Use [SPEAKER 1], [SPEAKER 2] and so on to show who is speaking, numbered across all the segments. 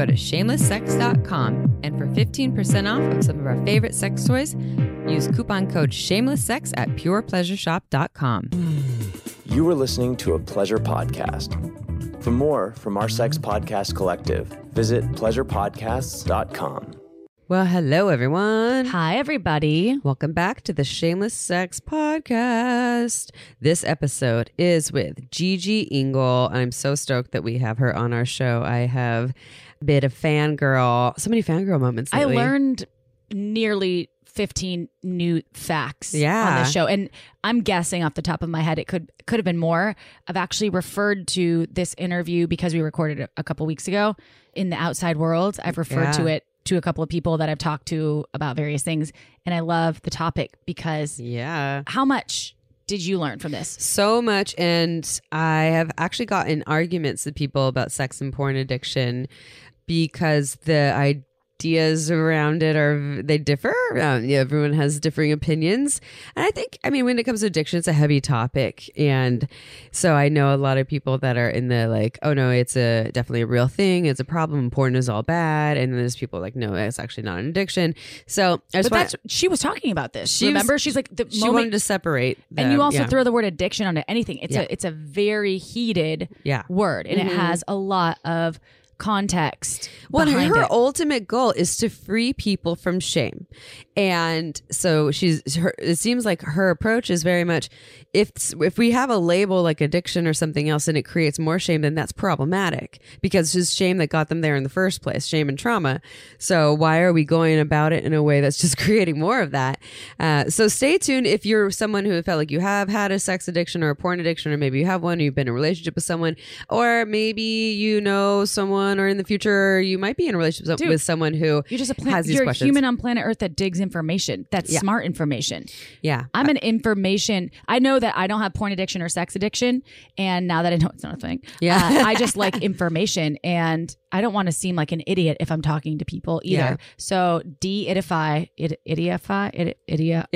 [SPEAKER 1] Go to shamelesssex.com. And for 15% off of some of our favorite sex toys, use coupon code shamelesssex at purepleasureshop.com.
[SPEAKER 2] You are listening to a pleasure podcast. For more from our sex podcast collective, visit pleasurepodcasts.com.
[SPEAKER 1] Well, hello, everyone.
[SPEAKER 3] Hi, everybody.
[SPEAKER 1] Welcome back to the Shameless Sex Podcast. This episode is with Gigi Engle. I'm so stoked that we have her on our show. I have been of fangirl, so many fangirl moments.
[SPEAKER 3] I learned nearly 15 new facts
[SPEAKER 1] Yeah.
[SPEAKER 3] on the show and i'm guessing off the top of my head it could could have been more i've actually referred to this interview because we recorded it a couple weeks ago in the outside world i've referred to it to a couple of people that i've talked to about various things and i love the topic because
[SPEAKER 1] Yeah.
[SPEAKER 3] how much did you learn from this
[SPEAKER 1] So much. And I have actually gotten arguments with people about sex and porn addiction because the ideas around it are, they differ. Um, yeah, everyone has differing opinions. And I think, I mean, when it comes to addiction, it's a heavy topic. And so I know a lot of people that are in the like, oh no, it's a definitely a real thing. It's a problem. Porn is all bad. And then there's people like, no, it's actually not an addiction. So I just
[SPEAKER 3] but that's she was talking about this
[SPEAKER 1] She was-
[SPEAKER 3] remember she's like the
[SPEAKER 1] she
[SPEAKER 3] moment
[SPEAKER 1] wanted to separate.
[SPEAKER 3] and you also
[SPEAKER 1] Yeah.
[SPEAKER 3] throw the word addiction onto anything it's
[SPEAKER 1] Yeah.
[SPEAKER 3] a it's a very heated
[SPEAKER 1] Yeah.
[SPEAKER 3] word and
[SPEAKER 1] Mhm.
[SPEAKER 3] it has a lot of context
[SPEAKER 1] Well, her
[SPEAKER 3] it.
[SPEAKER 1] ultimate goal is to free people from shame, and so she's. Her, it seems like her approach is very much if if we have a label like addiction or something else, and it creates more shame, then that's problematic because it's shame that got them there in the first place, shame and trauma. So why are we going about it in a way that's just creating more of that? Uh, so stay tuned if you're someone who felt like you have had a sex addiction or a porn addiction, or maybe you have one, or you've been in a relationship with someone, or maybe you know someone, or in the future you might be in a relationship
[SPEAKER 3] Dude,
[SPEAKER 1] with someone who
[SPEAKER 3] you're just a
[SPEAKER 1] has these
[SPEAKER 3] you're a human on planet earth that digs information that's
[SPEAKER 1] Yeah.
[SPEAKER 3] smart information
[SPEAKER 1] Yeah,
[SPEAKER 3] i'm an information i know that i don't have porn addiction or sex addiction and now that i know it's not a thing
[SPEAKER 1] Yeah.
[SPEAKER 3] uh, i just like information and i don't want to seem like an idiot if i'm talking to people either
[SPEAKER 1] Yeah.
[SPEAKER 3] so de-idify it, idiofy it, idiot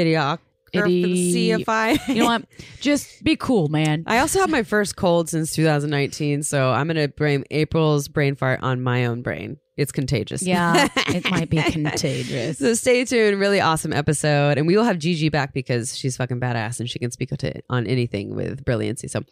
[SPEAKER 1] idiot.
[SPEAKER 3] Idi-
[SPEAKER 1] CFI.
[SPEAKER 3] you know what just be cool man
[SPEAKER 1] I also have my first cold since 2019, so I'm gonna blame April's brain fart on my own brain. It's contagious.
[SPEAKER 3] Yeah, it might be contagious.
[SPEAKER 1] So stay tuned. Really awesome episode, and we will have Gigi back because she's fucking badass and she can speak to on anything with brilliancy. So,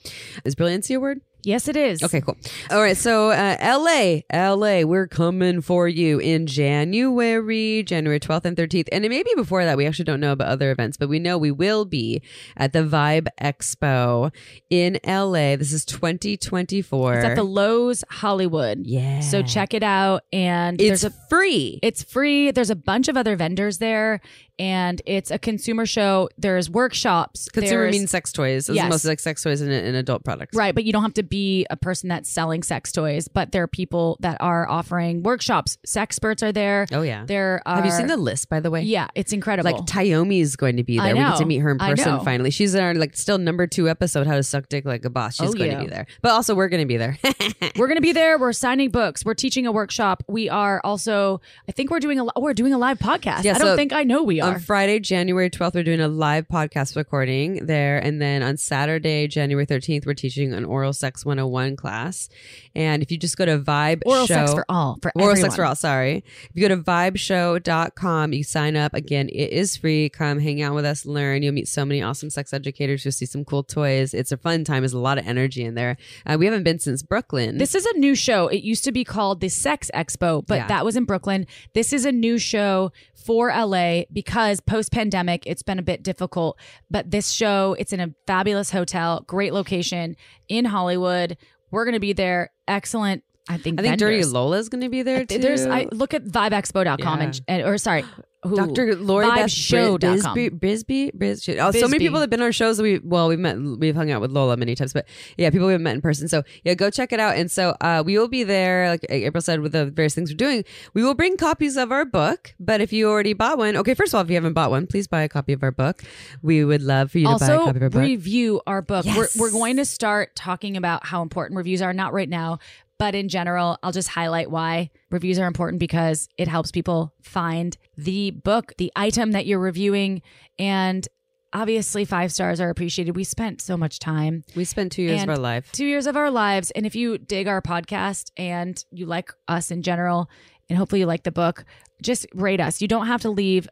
[SPEAKER 1] is brilliancy a word?
[SPEAKER 3] Yes, it is.
[SPEAKER 1] Okay, cool. All right, so uh, LA, LA, we're coming for you in January, January 12th and 13th. And it may be before that. We actually don't know about other events, but we know we will be at the Vibe Expo in LA. This is 2024.
[SPEAKER 3] It's at the Loews Hollywood.
[SPEAKER 1] yeah.
[SPEAKER 3] So check it out. And
[SPEAKER 1] It's
[SPEAKER 3] there's a
[SPEAKER 1] free.
[SPEAKER 3] it's free. There's a bunch of other vendors there, and it's a consumer show. There's workshops.
[SPEAKER 1] Consumer
[SPEAKER 3] there's-
[SPEAKER 1] means sex toys. It's
[SPEAKER 3] Yes.
[SPEAKER 1] mostly like sex toys and, and adult products.
[SPEAKER 3] Right, but you don't have to be a person that's selling sex toys. But there are people that are offering workshops. Sex experts are there.
[SPEAKER 1] Oh, yeah.
[SPEAKER 3] There are.
[SPEAKER 1] Have you seen the list, by the way?
[SPEAKER 3] Yeah, it's incredible.
[SPEAKER 1] Like Tyomi is going to be there. We get to meet her in person finally. She's in our like still number two episode, How to Suck Dick Like a Boss. She's
[SPEAKER 3] Oh,
[SPEAKER 1] going
[SPEAKER 3] yeah.
[SPEAKER 1] to be there. But also we're going to be there.
[SPEAKER 3] we're going to be there. We're signing books. We're teaching a workshop. We are also. I think we're doing a. We're doing a live podcast.
[SPEAKER 1] Yeah,
[SPEAKER 3] I don't
[SPEAKER 1] so
[SPEAKER 3] think I know we are.
[SPEAKER 1] on Friday, January 12th, we're doing a live podcast recording there. And then on Saturday, January 13th, we're teaching an oral sex 101 class. And if you just go to Vibe
[SPEAKER 3] Oral
[SPEAKER 1] Show,
[SPEAKER 3] sex for all. For
[SPEAKER 1] Oral
[SPEAKER 3] everyone.
[SPEAKER 1] Sex for All, sorry. If you go to vibeshow.com, you sign up. Again, it is free. Come hang out with us, learn. You'll meet so many awesome sex educators. You'll see some cool toys. It's a fun time. There's a lot of energy in there. Uh, we haven't been since Brooklyn.
[SPEAKER 3] This is a new show. It used to be called the Sex Expo, but
[SPEAKER 1] Yeah.
[SPEAKER 3] that was in Brooklyn. This is a new show for LA because post pandemic, it's been a bit difficult. But this show, it's in a fabulous hotel, great location in Hollywood. We're going to be there. Excellent I think
[SPEAKER 1] I think Dirty
[SPEAKER 3] vendors.
[SPEAKER 1] Lola's going to be there too.
[SPEAKER 3] There's I look at vibeexpo.com and, and or sorry, who
[SPEAKER 1] Dr. Lori Beth
[SPEAKER 3] Vibeshow.com.
[SPEAKER 1] Bisbey, Bisbey, Bisbey. Oh, so many people have been on our shows. that We well, we've met, we've hung out with Lola many times, but yeah, people we've met in person. So yeah, go check it out. And so uh, we will be there, like April said, with the various things we're doing. We will bring copies of our book. But if you already bought one, okay, first of all, if you haven't bought one, please buy a copy of our book. We would love for you to buy a
[SPEAKER 3] also
[SPEAKER 1] copy of our book.
[SPEAKER 3] review our book.
[SPEAKER 1] Yes.
[SPEAKER 3] We're, we're going to start talking about how important reviews are. Not right now, but in general, I'll just highlight why reviews are important because it helps people find the book, the item that you're reviewing, and obviously five stars are appreciated. We spent so much time.
[SPEAKER 1] we spent two years of our life.
[SPEAKER 3] two years of our lives. And if you dig our podcast and you like us in general, and hopefully you like the book, just rate us. You don't have to leave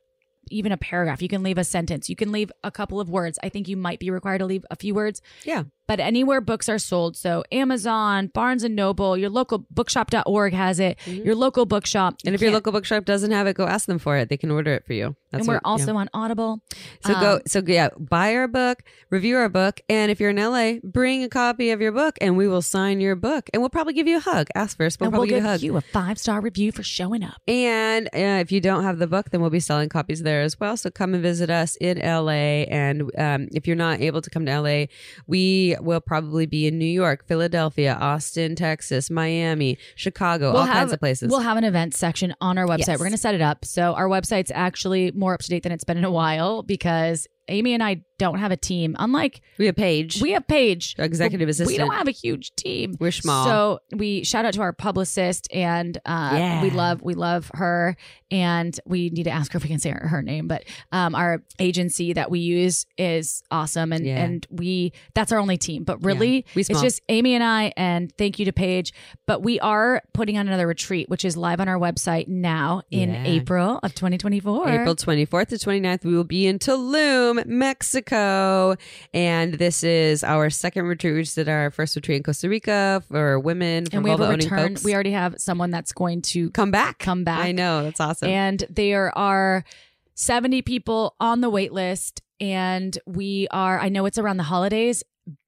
[SPEAKER 3] even a paragraph. You can leave a sentence. You can leave a couple of words. I think you might be required to leave a few words.
[SPEAKER 1] Yeah.
[SPEAKER 3] But anywhere books are sold, so Amazon, Barnes and Noble, your local bookshop.org has it, your local bookshop.
[SPEAKER 1] Mm-hmm. And if your local bookshop doesn't have it, go ask them for it. They can order it for you. That's
[SPEAKER 3] and we're
[SPEAKER 1] what- yeah.
[SPEAKER 3] also on Audible.
[SPEAKER 1] So go,
[SPEAKER 3] Um,
[SPEAKER 1] so yeah, buy our book, review our book, and if you're in LA, bring a copy of your book, and we will sign your book, and we'll probably give you a hug. Ask first, but we'll
[SPEAKER 3] we'll
[SPEAKER 1] probably
[SPEAKER 3] give
[SPEAKER 1] give you a hug.
[SPEAKER 3] a five star review for showing up.
[SPEAKER 1] And uh, if you don't have the book, then we'll be selling copies there as well. So come and visit us in LA. And um, if you're not able to come to LA, we will probably be in New York, Philadelphia, Austin, Texas, Miami, Chicago, all kinds of places.
[SPEAKER 3] We'll have an event section on our website.
[SPEAKER 1] Yes.
[SPEAKER 3] We're going to set it up. So our website's actually more up to date than it's been in a while because Amy and I don't have a team. Unlike
[SPEAKER 1] we have Paige.
[SPEAKER 3] we have Paige,
[SPEAKER 1] Executive assistant.
[SPEAKER 3] We don't have a huge team.
[SPEAKER 1] We're small.
[SPEAKER 3] So we shout out to our publicist, and uh,
[SPEAKER 1] Yeah.
[SPEAKER 3] we love we love her, and we need to ask her if we can say her, her name. But um, our agency that we use is awesome, and
[SPEAKER 1] Yeah.
[SPEAKER 3] and we that's our only team. But really,
[SPEAKER 1] We
[SPEAKER 3] it's just Amy and I, and thank you to Paige. But we are putting on another retreat, which is live on our website now in
[SPEAKER 1] Yeah.
[SPEAKER 3] April of 2024.
[SPEAKER 1] April 24th to 29th, we will be in Tulum, Mexico. And this is our second retreat. We just did our first retreat in Costa Rica for women,
[SPEAKER 3] and we have a return.
[SPEAKER 1] folks.
[SPEAKER 3] We already have someone that's going to
[SPEAKER 1] come back.
[SPEAKER 3] come back.
[SPEAKER 1] I know. That's awesome.
[SPEAKER 3] And there are 70 people on the wait list. And we are, I know it's around the holidays,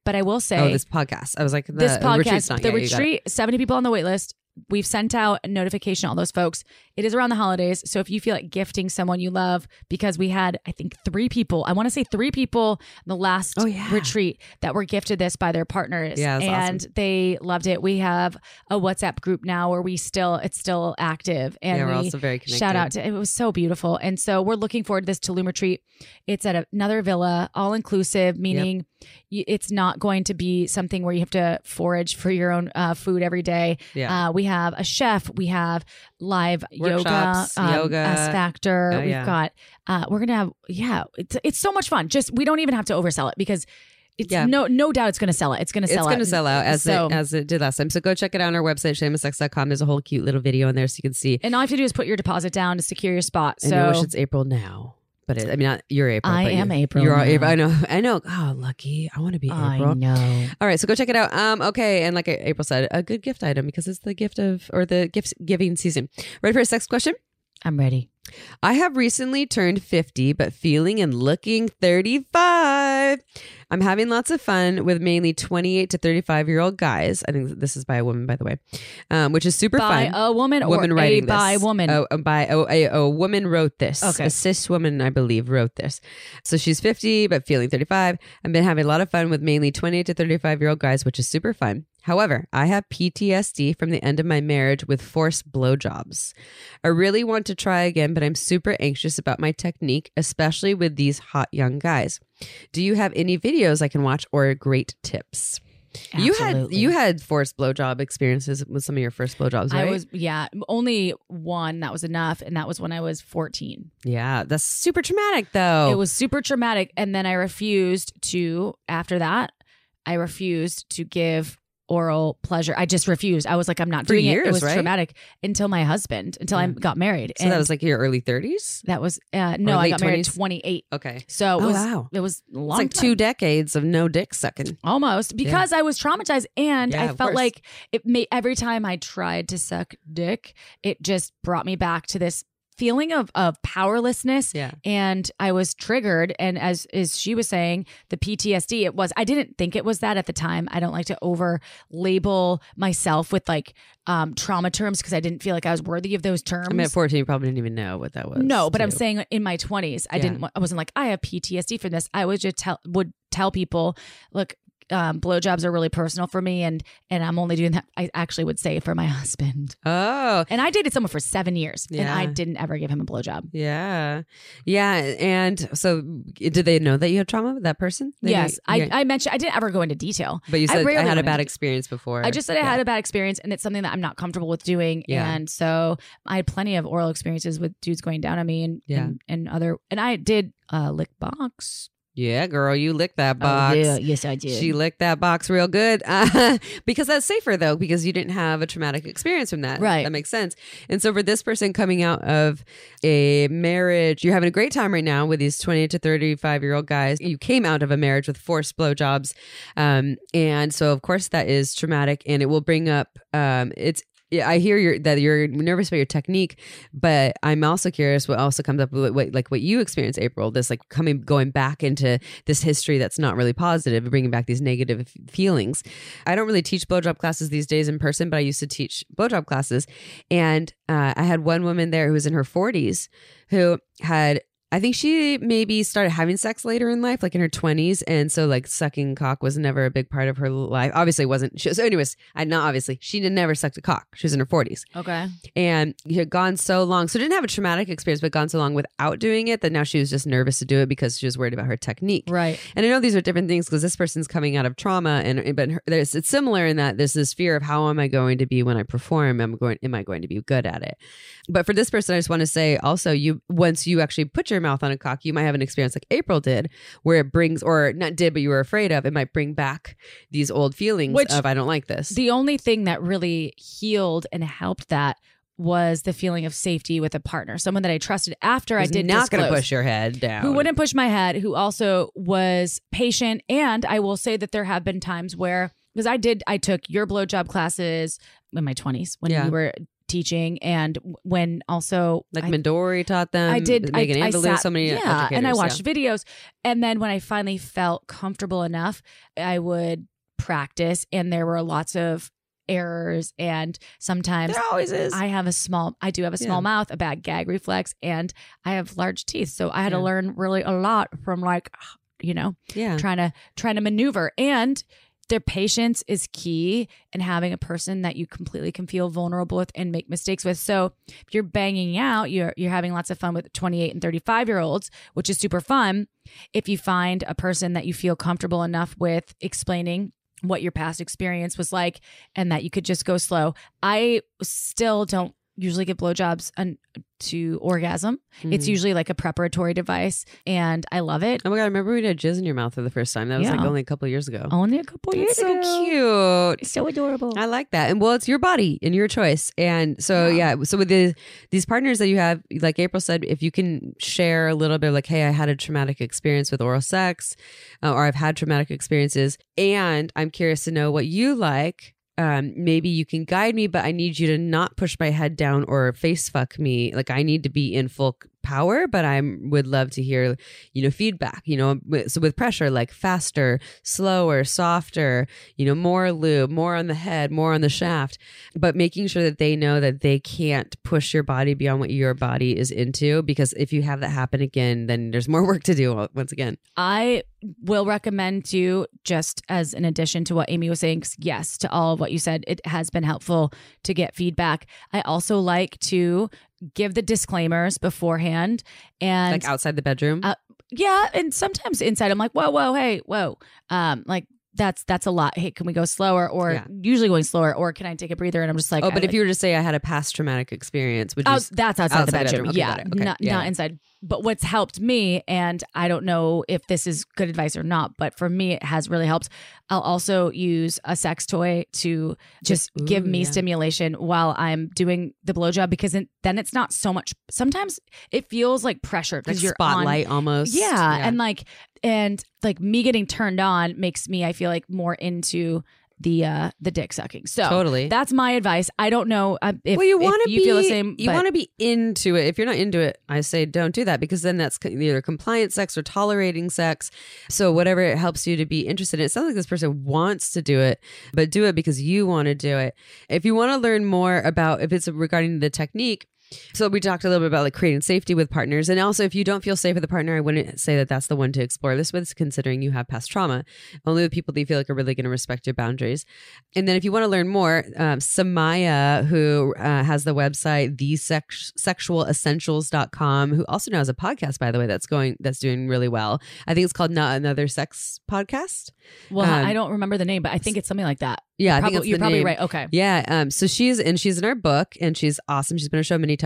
[SPEAKER 3] but I will oh, say
[SPEAKER 1] oh, this podcast. I was like, the
[SPEAKER 3] this podcast,
[SPEAKER 1] not
[SPEAKER 3] the
[SPEAKER 1] yet. You got it.
[SPEAKER 3] retreat, 70 people on the wait list. We've sent out a notification to all those folks. It is around the holidays. So if you feel like gifting someone you love, because we had, I think, three people, I want to say three people in the last
[SPEAKER 1] Oh, yeah.
[SPEAKER 3] retreat that were gifted this by their partners.
[SPEAKER 1] Yeah,
[SPEAKER 3] and
[SPEAKER 1] awesome.
[SPEAKER 3] they loved it. We have a WhatsApp group now where we still, it's still active. And
[SPEAKER 1] Yeah, we're
[SPEAKER 3] we
[SPEAKER 1] also very connected.
[SPEAKER 3] Shout out to it was so beautiful. And so we're looking forward to this Tulum retreat. It's at another villa, all inclusive, meaning y it's not going to be something where you have to forage for your own uh, food every day.
[SPEAKER 1] Yeah.
[SPEAKER 3] Uh, we have a chef, we have live yoga,
[SPEAKER 1] Workshops,
[SPEAKER 3] um,
[SPEAKER 1] yoga.
[SPEAKER 3] S Factor.
[SPEAKER 1] Oh,
[SPEAKER 3] We've
[SPEAKER 1] yeah.
[SPEAKER 3] got uh, we're gonna have yeah, it's it's so much fun. Just we don't even have to oversell it because it's
[SPEAKER 1] Yeah.
[SPEAKER 3] no no doubt it's gonna sell it. It's gonna sell
[SPEAKER 1] it's
[SPEAKER 3] sell
[SPEAKER 1] going to
[SPEAKER 3] out.
[SPEAKER 1] sell out as
[SPEAKER 3] So-
[SPEAKER 1] it as it did last time. So go check it out on our website, shamelesssex.com. There's a whole cute little video in there so you can see.
[SPEAKER 3] and all you have to do is put your deposit down to secure your spot.
[SPEAKER 1] And I wish
[SPEAKER 3] So
[SPEAKER 1] it's April now. But it, I mean, not your April.
[SPEAKER 3] I
[SPEAKER 1] but
[SPEAKER 3] am
[SPEAKER 1] you're-
[SPEAKER 3] April
[SPEAKER 1] You're all
[SPEAKER 3] now.
[SPEAKER 1] April. I know. I know. Oh, lucky. I want to be
[SPEAKER 3] I
[SPEAKER 1] April.
[SPEAKER 3] I know.
[SPEAKER 1] All right, so go check it out. Um, okay, and like April said, a good gift item because it's the gift of or the gift giving season. Ready for a sex question?
[SPEAKER 3] I'm ready.
[SPEAKER 1] I have recently turned 50, but feeling and looking 35. I'm having lots of fun with mainly 28 to 35 year old guys. I think this is by a woman, by the way, um, which is super
[SPEAKER 3] by
[SPEAKER 1] fun.
[SPEAKER 3] a woman or
[SPEAKER 1] woman
[SPEAKER 3] a
[SPEAKER 1] writing
[SPEAKER 3] by
[SPEAKER 1] this.
[SPEAKER 3] woman.
[SPEAKER 1] Oh, uh, by oh, a, a woman wrote this.
[SPEAKER 3] Okay.
[SPEAKER 1] a cis woman, I believe, wrote this. So she's 50 but feeling 35. I've been having a lot of fun with mainly 28 to 35 year old guys, which is super fun. However, I have PTSD from the end of my marriage with forced blowjobs. I really want to try again, but I'm super anxious about my technique, especially with these hot young guys. Do you have any videos I can watch or great tips? You had you had forced blowjob experiences with some of your first blowjobs, right?
[SPEAKER 3] I was yeah, only one that was enough, and that was when I was 14.
[SPEAKER 1] Yeah, that's super traumatic though.
[SPEAKER 3] It was super traumatic, and then I refused to. After that, I refused to give oral pleasure. I just refused. I was like, I'm not
[SPEAKER 1] For
[SPEAKER 3] doing it.
[SPEAKER 1] years,
[SPEAKER 3] It was
[SPEAKER 1] right?
[SPEAKER 3] traumatic until my husband, until I got married.
[SPEAKER 1] so that was like your early 30s?
[SPEAKER 3] that was uh, no, I got married at 28.
[SPEAKER 1] Okay.
[SPEAKER 3] So it
[SPEAKER 1] Oh,
[SPEAKER 3] was
[SPEAKER 1] wow.
[SPEAKER 3] it was a
[SPEAKER 1] It's like
[SPEAKER 3] time.
[SPEAKER 1] two decades of no dick sucking.
[SPEAKER 3] Almost because I was traumatized and
[SPEAKER 1] Yeah,
[SPEAKER 3] I felt like it may every time I tried to suck dick, it just brought me back to this feeling of of powerlessness
[SPEAKER 1] Yeah.
[SPEAKER 3] and I was triggered and as as she was saying the PTSD it was I didn't think it was that at the time I don't like to over label myself with like um trauma terms because I didn't feel like I was worthy of those terms
[SPEAKER 1] I mean, at 14, you probably didn't even know what that was.
[SPEAKER 3] no, but I'm saying in my 20s, I
[SPEAKER 1] Yeah.
[SPEAKER 3] didn't. I wasn't like I have PTSD for this. I would just tell would tell people, look, um, blowjobs are really personal for me, and and I'm only doing that. I actually would say for my husband,
[SPEAKER 1] Oh,
[SPEAKER 3] and I dated someone for seven years, and I didn't ever give him a blowjob.
[SPEAKER 1] yeah. Yeah. And so did they know that you had trauma with that person? They
[SPEAKER 3] yes,
[SPEAKER 1] knew-
[SPEAKER 3] I. I mentioned I didn't ever go into detail.
[SPEAKER 1] But you
[SPEAKER 3] I
[SPEAKER 1] said I,
[SPEAKER 3] rarely
[SPEAKER 1] had a bad experience before.
[SPEAKER 3] I just said I
[SPEAKER 1] Yeah.
[SPEAKER 3] had a bad experience, and it's something that I'm not comfortable with doing.
[SPEAKER 1] Yeah.
[SPEAKER 3] And so I had plenty of oral experiences with dudes going down on me, and
[SPEAKER 1] Yeah.
[SPEAKER 3] and, and other, and I did uh, lick box.
[SPEAKER 1] Yeah, girl, you licked that box.
[SPEAKER 3] Oh, yeah, yes, I did.
[SPEAKER 1] She licked that box real good uh, because that's safer though because you didn't have a traumatic experience from that.
[SPEAKER 3] Right.
[SPEAKER 1] That makes sense. And so for this person coming out of a marriage, you're having a great time right now with these 20 to 35 year old guys. You came out of a marriage with forced blowjobs, um, and so of course that is traumatic, and it will bring up. Um, it's yeah, I hear you're, that you're nervous about your technique, but I'm also curious what also comes up with what, like what you experienced, April. This like coming going back into this history that's not really positive, bringing back these negative feelings. I don't really teach blowjob classes these days in person, but I used to teach blowjob classes, and uh, I had one woman there who was in her 40s who had I think she maybe started having sex later in life, like in her 20s. And so, like, sucking cock was never a big part of her life. Obviously, it wasn't. She, so, anyways, I not obviously, she did never sucked a cock. She was in her 40s
[SPEAKER 3] okay.
[SPEAKER 1] and he had gone so long. So, didn't have a traumatic experience, but gone so long without doing it that now she was just nervous to do it because she was worried about her technique.
[SPEAKER 3] Right.
[SPEAKER 1] And I know these are different things because this person's coming out of trauma, and but her, there's it's similar in that there's this fear of how am I going to be when I perform? Am I going am I going to be good at it? But for this person, I just want to say also, you once you actually put your mouth on a cock, you might have an experience like April did, where it brings or not did, but you were afraid of. It might bring back these old feelings
[SPEAKER 3] Which-
[SPEAKER 1] of I don't like this.
[SPEAKER 3] The only thing that really healed and helped that was the feeling of safety with a partner, someone that I trusted after I did
[SPEAKER 1] not going to push your head down.
[SPEAKER 3] who wouldn't push my head, who also was patient. And I will say that there have been times where, because I did, I took your blowjob classes in my 20s when
[SPEAKER 1] Yeah.
[SPEAKER 3] you were teaching, and when also
[SPEAKER 1] like
[SPEAKER 3] I,
[SPEAKER 1] Midori taught them.
[SPEAKER 3] I did.
[SPEAKER 1] Megan
[SPEAKER 3] I, I sat,
[SPEAKER 1] so many.
[SPEAKER 3] yeah, and I watched
[SPEAKER 1] yeah.
[SPEAKER 3] videos. And then when I finally felt comfortable enough, I would practice, and there were lots of errors, and sometimes
[SPEAKER 1] There always is.
[SPEAKER 3] I have a small, I do have a small
[SPEAKER 1] Yeah.
[SPEAKER 3] mouth, a bad gag reflex, and I have large teeth. So I had
[SPEAKER 1] Yeah.
[SPEAKER 3] to learn really a lot from like, you know,
[SPEAKER 1] yeah.
[SPEAKER 3] trying to trying to maneuver and. Their patience is key and having a person that you completely can feel vulnerable with and make mistakes with. So if you're banging out, you're you're having lots of fun with 28 and 35 year olds, which is super fun. If you find a person that you feel comfortable enough with explaining what your past experience was like and that you could just go slow. I still don't usually give blowjobs un- to orgasm. It's
[SPEAKER 1] Mhm.
[SPEAKER 3] usually like a preparatory device and I love it.
[SPEAKER 1] Oh my god! I remember we did jizz in your mouth for the first time. That was like only a couple years ago.
[SPEAKER 3] Only a couple years ago.
[SPEAKER 1] It's so
[SPEAKER 3] ago.
[SPEAKER 1] cute.
[SPEAKER 3] So adorable.
[SPEAKER 1] I like that. And well, it's your body and your choice. And so yeah, so with the these partners that you have, like April said, if you can share a little bit like, hey, I had a traumatic experience with oral sex, uh, or I've had traumatic experiences, and I'm curious to know what you like. Um, maybe you can guide me, but I need you to not push my head down or face fuck me. Like I need to be in full power, but I would love to hear, you know, feedback. You know, so with pressure, like faster, slower, softer. You know, more lube, more on the head, more on the shaft, but making sure that they know that they can't push your body beyond what your body is into. Because if you have that happen again, then there's more work to do. Uh, once again,
[SPEAKER 3] I will recommend to just as an addition to what Amy was saying, yes, to all of what you said, it has been helpful to get feedback. I also like to give the disclaimers beforehand and
[SPEAKER 1] like outside the bedroom.
[SPEAKER 3] Uh, yeah, and sometimes inside I'm like, whoa, whoa, hey, whoa. Um, like that's that's a lot. Hey, can we go slower? Or
[SPEAKER 1] Yeah.
[SPEAKER 3] usually going slower, or can I take a breather? And I'm just like,
[SPEAKER 1] oh, but if you were to say I had a past traumatic experience, would you?
[SPEAKER 3] Oh, that's outside, the
[SPEAKER 1] outside the
[SPEAKER 3] bedroom.
[SPEAKER 1] bedroom. Okay,
[SPEAKER 3] yeah.
[SPEAKER 1] Okay,
[SPEAKER 3] not
[SPEAKER 1] yeah.
[SPEAKER 3] not inside. But what's helped me, and I don't know if this is good advice or not, but for me, it has really helped. I'll also use a sex toy to just
[SPEAKER 1] Ooh,
[SPEAKER 3] give me
[SPEAKER 1] yeah.
[SPEAKER 3] stimulation while I'm doing the blowjob because then it's not so much. Sometimes it feels like pressure
[SPEAKER 1] like
[SPEAKER 3] because you're on
[SPEAKER 1] spotlight almost.
[SPEAKER 3] yeah, and like and like me getting turned on makes me I feel like more into the uh the dick sucking. So
[SPEAKER 1] Totally.
[SPEAKER 3] that's my advice. I don't know uh, if,
[SPEAKER 1] well, you
[SPEAKER 3] if
[SPEAKER 1] want to
[SPEAKER 3] you
[SPEAKER 1] be
[SPEAKER 3] feel the same.
[SPEAKER 1] You
[SPEAKER 3] but-
[SPEAKER 1] want to be into it. If you're not into it, I say don't do that because then that's either compliant sex or tolerating sex. So whatever it helps you to be interested in. It sounds like this person wants to do it, but do it because you want to do it. If you want to learn more about if it's regarding the technique. So we talked a little bit about like creating safety with partners, and also if you don't feel safe with a partner, I wouldn't say that that's the one to explore this with, considering you have past trauma. Only with people that you feel like are really going to respect your boundaries. And then if you want to learn more, um, Samaya, who uh, has the website the sex- sexualessentials.com, who also now has a podcast, by the way, that's going that's doing really well. I think it's called Not Another Sex Podcast.
[SPEAKER 3] well,
[SPEAKER 1] um,
[SPEAKER 3] I don't remember the name, but I think it's something like that.
[SPEAKER 1] Yeah, I
[SPEAKER 3] Probably-
[SPEAKER 1] think it's
[SPEAKER 3] you're
[SPEAKER 1] the
[SPEAKER 3] probably
[SPEAKER 1] name.
[SPEAKER 3] right. Okay.
[SPEAKER 1] Yeah. Um, so she's and she's in our book and she's awesome. She's been on a show many times.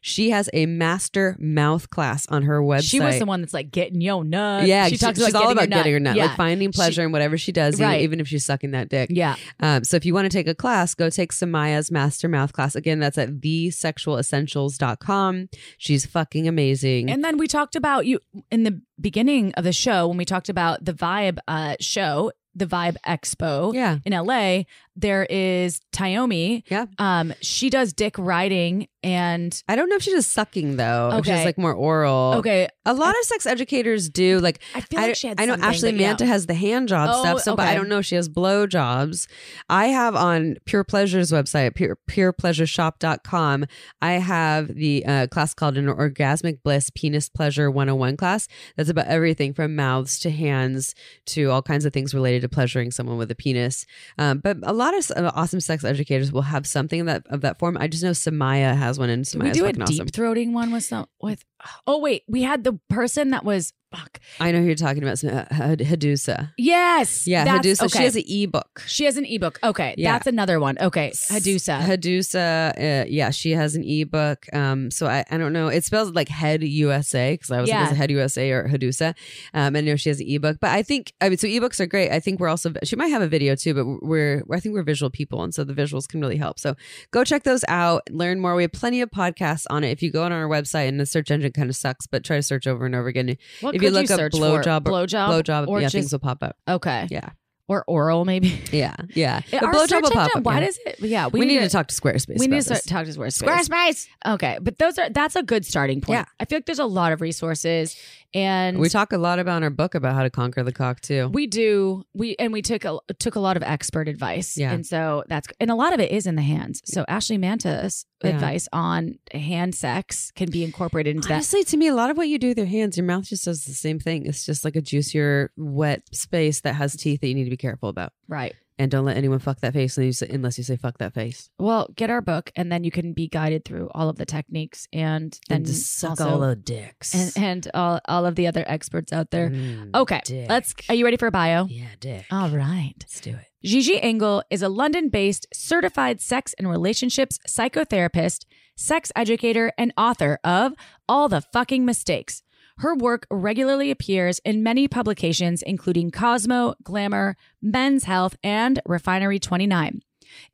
[SPEAKER 1] She has a master mouth class on her website.
[SPEAKER 3] She was the one that's like getting yo nut.
[SPEAKER 1] yeah,
[SPEAKER 3] she talks
[SPEAKER 1] she's
[SPEAKER 3] about
[SPEAKER 1] all about getting her
[SPEAKER 3] nut. Yeah.
[SPEAKER 1] like finding pleasure in whatever she does, even-
[SPEAKER 3] Right.
[SPEAKER 1] even if she's sucking that dick.
[SPEAKER 3] yeah.
[SPEAKER 1] Um, so if you want to take a class, go take Samaya's Master Mouth class. Again, that's at thesexualessentials.com. She's fucking amazing.
[SPEAKER 3] And then we talked about you in the beginning of the show when we talked about the Vibe uh, show, the Vibe Expo
[SPEAKER 1] yeah.
[SPEAKER 3] in LA. There is Tyomi.
[SPEAKER 1] Yeah.
[SPEAKER 3] Um, she does dick riding and
[SPEAKER 1] I don't know if she does sucking though. If
[SPEAKER 3] Okay.
[SPEAKER 1] she's like more oral.
[SPEAKER 3] okay,
[SPEAKER 1] A lot of sex educators do like
[SPEAKER 3] I feel
[SPEAKER 1] I,
[SPEAKER 3] like she had
[SPEAKER 1] I know Ashley
[SPEAKER 3] but yeah.
[SPEAKER 1] Manta has the hand job
[SPEAKER 3] Oh,
[SPEAKER 1] stuff, so but I don't know if she has blow jobs. I have on Pure Pleasure's website, pure, purepleasureshop.com, I have the uh, class called an Orgasmic Bliss Penis Pleasure 101 class. That's about everything from mouths to hands to all kinds of things related to pleasuring someone with a penis. Um, but a lot of s- uh, awesome sex educators will have something that of that form. I just know Samaya has one, and
[SPEAKER 3] Did we do a deep
[SPEAKER 1] awesome.
[SPEAKER 3] throating one with some with oh wait we had the person that was fuck
[SPEAKER 1] I know who you're talking about, uh, Hadusa.
[SPEAKER 3] yes
[SPEAKER 1] Yeah, Hadusa.
[SPEAKER 3] okay.
[SPEAKER 1] She has an ebook.
[SPEAKER 3] she has an ebook okay
[SPEAKER 1] Yeah.
[SPEAKER 3] that's another one okay Hadusa
[SPEAKER 1] Hadusa, uh, yeah, she has an ebook. Um, so I, I don't know. It spells like Head USA because I was like,
[SPEAKER 3] Yeah.
[SPEAKER 1] is it Head USA or Hadusa? Um, I know she has an ebook, but I think I mean, so ebooks are great. I think we're also she might have a video too, but we're I think we're visual people, and so the visuals can really help. So go check those out, learn more. We have plenty of podcasts on it. If you go on our website, and the search engine kind of sucks, but try to search over and over again.
[SPEAKER 3] what
[SPEAKER 1] if you look up blowjob,
[SPEAKER 3] blowjob
[SPEAKER 1] blowjob,
[SPEAKER 3] or
[SPEAKER 1] yeah,
[SPEAKER 3] just
[SPEAKER 1] things will pop up.
[SPEAKER 3] okay
[SPEAKER 1] Yeah,
[SPEAKER 3] or oral maybe
[SPEAKER 1] yeah, yeah. The blowjob will pop up.
[SPEAKER 3] Why
[SPEAKER 1] yeah.
[SPEAKER 3] does it? Yeah,
[SPEAKER 1] we, need to, talk to Squarespace.
[SPEAKER 3] We need to talk to Squarespace. Squarespace. Okay, but those are that's a good starting point.
[SPEAKER 1] Yeah.
[SPEAKER 3] I feel like there's a lot of resources, and
[SPEAKER 1] We talk a lot about in our book about how to conquer the cock too.
[SPEAKER 3] we do we and we took a took a lot of expert advice.
[SPEAKER 1] Yeah.
[SPEAKER 3] and so that's and a lot of it is in the hands. So Ashley Manta's
[SPEAKER 1] Yeah.
[SPEAKER 3] advice on hand sex can be incorporated into that.
[SPEAKER 1] Honestly, to me, a lot of what you do with your hands, your mouth just does the same thing. It's just like a juicier, wet space that has teeth that you need to be careful about.
[SPEAKER 3] Right.
[SPEAKER 1] And don't let anyone fuck that face unless you say, unless you say fuck that face.
[SPEAKER 3] Well, get our book, and then you can be guided through all of the techniques, and then
[SPEAKER 1] and just suck
[SPEAKER 3] also-
[SPEAKER 1] all the dicks.
[SPEAKER 3] and and all all of the other experts out there.
[SPEAKER 1] Mm,
[SPEAKER 3] Okay,
[SPEAKER 1] dick.
[SPEAKER 3] let's. Are you ready for a bio?
[SPEAKER 1] Yeah, dick.
[SPEAKER 3] All right.
[SPEAKER 1] Let's do it.
[SPEAKER 3] Gigi Engle is a London based certified sex and relationships psychotherapist, sex educator, and author of All the Fucking Mistakes. Her work regularly appears in many publications, including Cosmo, Glamour, Men's Health, and Refinery 29.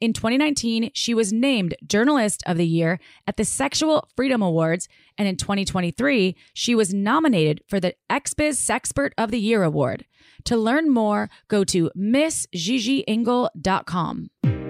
[SPEAKER 3] In 2019, she was named Journalist of the Year at the Sexual Freedom Awards, and in 2023, she was nominated for the XBiz Sexpert of the Year Award. To learn more, go to missgigiengel.com.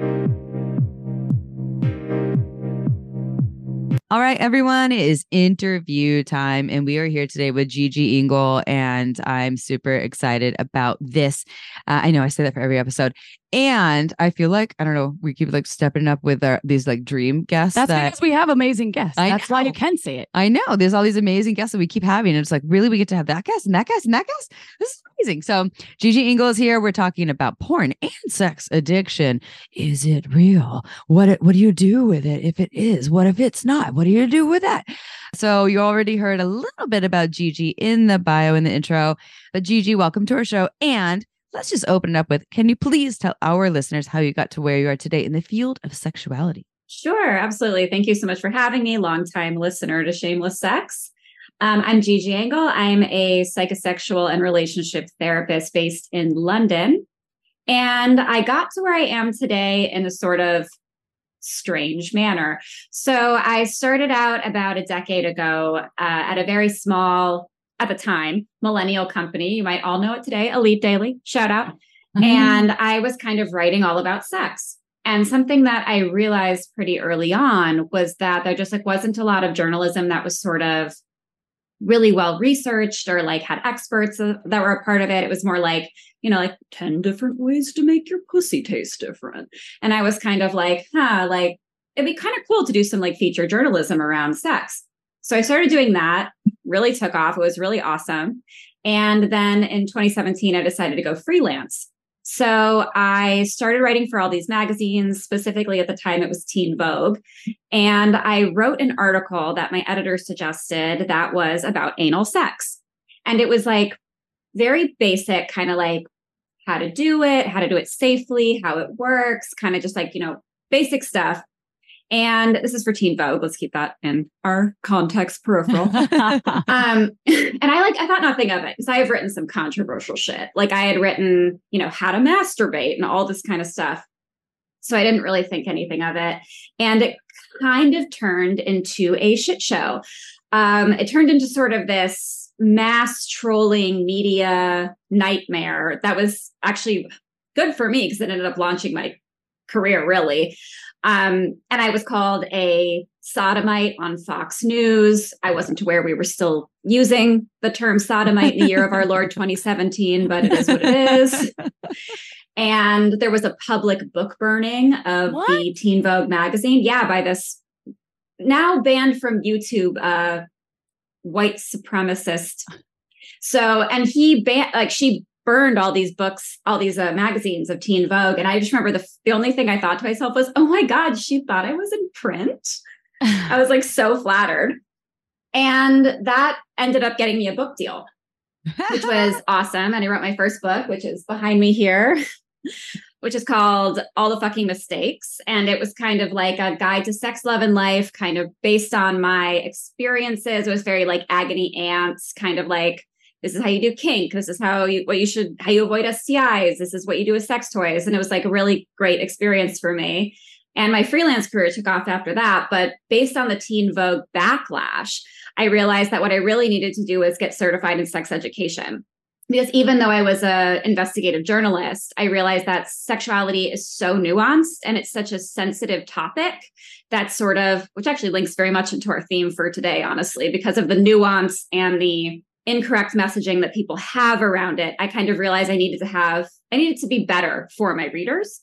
[SPEAKER 4] All right, everyone, it is interview time, and we are here today with Gigi Engle, and I'm super excited about this. Uh, I know I say that for every episode, and I feel like I don't know, we keep like stepping up with our these like dream guests.
[SPEAKER 3] That's
[SPEAKER 4] that,
[SPEAKER 3] because we have amazing guests.
[SPEAKER 4] I
[SPEAKER 3] That's why you can say it.
[SPEAKER 4] I know there's all these amazing guests that we keep having. And it's like, really, we get to have that guest and that guest and that guest. This is amazing. So Gigi Engle is here. We're talking about porn and sex addiction. Is it real? What what do you do with it? If it is, what if it's not? What do you do with that? So you already heard a little bit about Gigi in the bio in the intro. But Gigi, welcome to our show. And let's just open it up with can you please tell our listeners how you got to where you are today in the field of sexuality?
[SPEAKER 5] Sure, absolutely. Thank you so much for having me, longtime listener to Shameless Sex. Um, I'm Gigi Engle. I'm a psychosexual and relationship therapist based in London. And I got to where I am today in a sort of strange manner. So I started out about a decade ago uh, at a very small, at the time, millennial company. You might all know it today, Elite Daily. Shout out. Mm-hmm. And I was kind of writing all about sex. And something that I realized pretty early on was that there just like wasn't a lot of journalism that was sort of really well researched or like had experts that were a part of it. It was more like, you know, like 10 different ways to make your pussy taste different. And I was kind of like, huh, like it'd be kind of cool to do some like feature journalism around sex. So I started doing that, really took off. It was really awesome. And then in 2017, I decided to go freelance. So I started writing for all these magazines. Specifically, at the time, it was Teen Vogue. And I wrote an article that my editor suggested that was about anal sex. And it was like very basic, kind of like how to do it, how to do it safely, how it works, kind of just like, you know, basic stuff. And this is for Teen Vogue. Let's keep that in our context peripheral. um, and I like, I thought nothing of it because I have written some controversial shit. Like I had written, you know, how to masturbate and all this kind of stuff. So I didn't really think anything of it. And it kind of turned into a shit show. Um, it turned into sort of this mass trolling media nightmare that was actually good for me because it ended up launching my career really um, and I was called a sodomite on Fox News. I wasn't aware we were still using the term sodomite in the year of our Lord 2017, but it is what it is. and there was a public book burning of what? the Teen Vogue magazine. Yeah, by this now banned from YouTube uh, white supremacist. So, and he banned, like, she burned all these books, all these uh, magazines of Teen Vogue. And I just remember the, the only thing I thought to myself was, oh my God, she thought I was in print. I was like so flattered. And that ended up getting me a book deal, which was awesome. And I wrote my first book, which is behind me here, which is called All the Fucking Mistakes. And it was kind of like a guide to sex, love, and life, kind of based on my experiences. It was very like agony ants, kind of like this is how you do kink this is how you what you should how you avoid stis this is what you do with sex toys. And it was like a really great experience for me. And my freelance career took off after that. But based on the teen vogue backlash i realized that what i really needed to do was get certified in sex education. Because even though i was a investigative journalist i realized that sexuality is so nuanced and it's such a sensitive topic that sort of which actually links very much into our theme for today honestly because of the nuance and the incorrect messaging that people have around it, I kind of realized I needed to have, I needed to be better for my readers.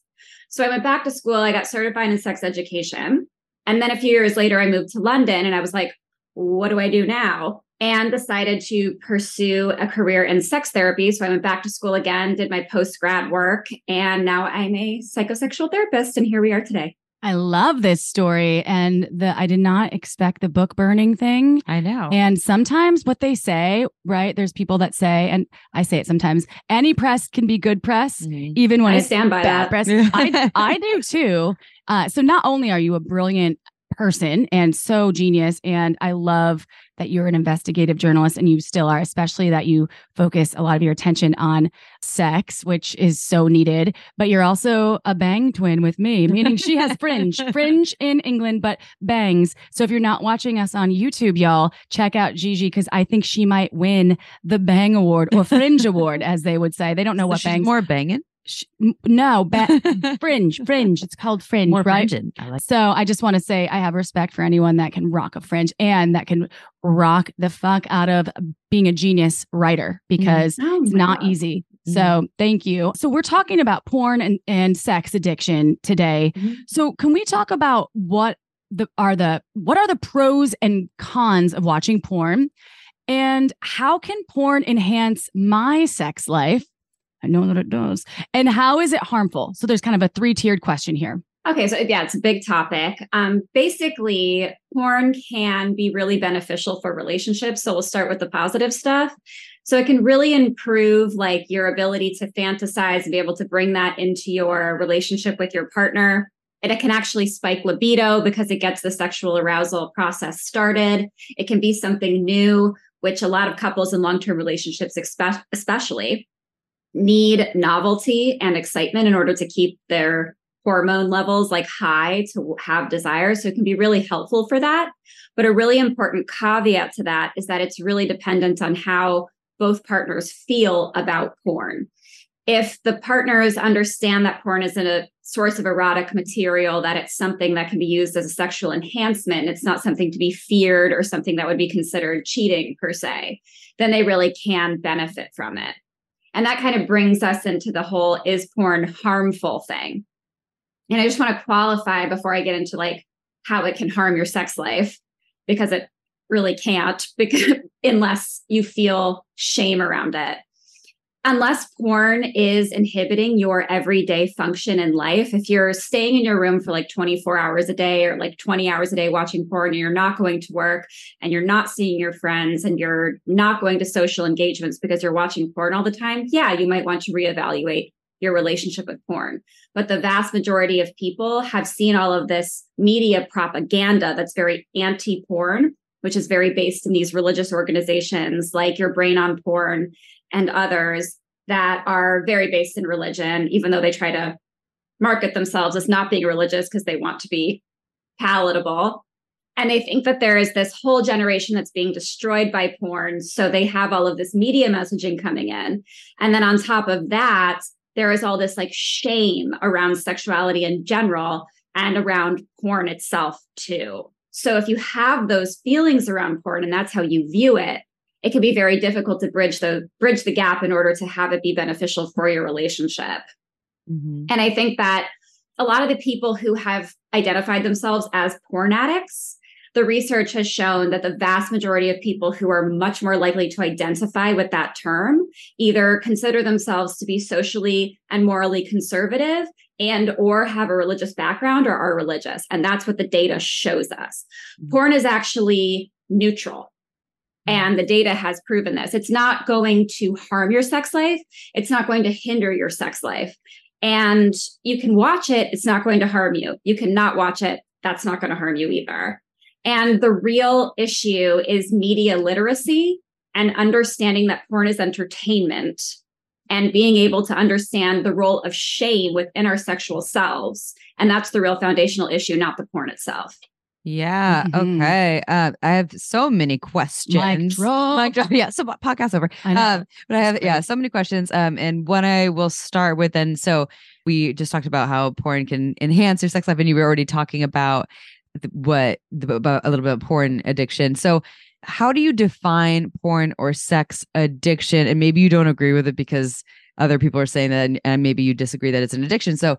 [SPEAKER 5] So I went back to school, I got certified in sex education. And then a few years later, I moved to London and I was like, what do I do now? And decided to pursue a career in sex therapy. So I went back to school again, did my post grad work, and now I'm a psychosexual therapist. And here we are today.
[SPEAKER 3] I love this story. And the I did not expect the book burning thing.
[SPEAKER 4] I know.
[SPEAKER 3] And sometimes what they say, right? There's people that say, and I say it sometimes, any press can be good press, mm-hmm. even when I
[SPEAKER 5] stand by that.
[SPEAKER 3] Press. I, I do too. Uh, so not only are you a brilliant person and so genius. And I love that you're an investigative journalist and you still are, especially that you focus a lot of your attention on sex, which is so needed. But you're also a bang twin with me, meaning she has fringe, fringe in England, but bangs. So if you're not watching us on YouTube, y'all, check out Gigi because I think she might win the Bang Award or Fringe Award, as they would say. They don't know what bangs.
[SPEAKER 4] More banging
[SPEAKER 3] no, ba- fringe, fringe. It's called fringe,
[SPEAKER 4] More
[SPEAKER 3] right?
[SPEAKER 4] I like
[SPEAKER 3] so I just want to say I have respect for anyone that can rock a fringe and that can rock the fuck out of being a genius writer mm-hmm. because mm oh it's not God. easy. So thank you. So we're talking about porn and, and sex addiction today. mm So can we talk about what the are the what are the pros and cons of watching porn? And how can porn enhance my sex life? I know that it does. And how is it harmful? So there's kind of a three tiered question here.
[SPEAKER 5] Okay, so yeah, it's a big topic. Um, basically, porn can be really beneficial for relationships. So we'll start with the positive stuff. So it can really improve like your ability to fantasize and be able to bring that into your relationship with your partner. And it can actually spike libido because it gets the sexual arousal process started. It can be something new, which a lot of couples in long term relationships, expect, especially, need novelty and excitement in order to keep their hormone levels like high to have desire. So it can be really helpful for that. But a really important caveat to that is that it's really dependent on how both partners feel about porn. if the partners understand that porn isn't a source of erotic material, that it's something that can be used as a sexual enhancement, and it's not something to be feared or something that would be considered cheating per se, then they really can benefit from it. And that kind of brings us into the whole is porn harmful thing. And I just want to qualify before I get into like how it can harm your sex life because it really can't because unless you feel shame around it unless porn is inhibiting your everyday function in life, if you're staying in your room for like 24 hours a day or like 20 hours a day watching porn and you're not going to work and you're not seeing your friends and you're not going to social engagements because you're watching porn all the time, yeah, you might want to reevaluate your relationship with porn. But the vast majority of people have seen all of this media propaganda that's very anti porn, which is very based in these religious organizations like your brain on porn and others that are very based in religion, even though they try to market themselves as not being religious because they want to be palatable. And they think that there is this whole generation that's being destroyed by porn. So they have all of this media messaging coming in. And then on top of that, there is all this like shame around sexuality in general and around porn itself too. So if you have those feelings around porn and that's how you view it, it can be very difficult to bridge the bridge the gap in order to have it be beneficial for your relationship. Mm-hmm. And I think that a lot of the people who have identified themselves as porn addicts, the research has shown that the vast majority of people who are much more likely to identify with that term either consider themselves to be socially and morally conservative and or have a religious background or are religious and that's what the data shows us mm-hmm. porn is actually neutral Mm-hmm. and the data has proven this. It's not going to harm your sex life, it's not going to hinder your sex life. And you can watch it, it's not going to harm you. You cannot watch it, that's not going to harm you either. And the real issue is media literacy and understanding that porn is entertainment and being able to understand the role of shame within our sexual selves. And that's the real foundational issue, not the porn itself.
[SPEAKER 4] Yeah. Mm-hmm. Okay. Uh, I have so many questions.
[SPEAKER 3] Mic drop.
[SPEAKER 4] Mic drop. Yeah. So podcast over. I. Um, but I have yeah so many questions. Um, and one I will start with. And so we just talked about how porn can enhance your sex life, and you were already talking about the, what the, about a little bit of porn addiction. So how do you define porn or sex addiction? And maybe you don't agree with it because other people are saying that, and maybe you disagree that it's an addiction. So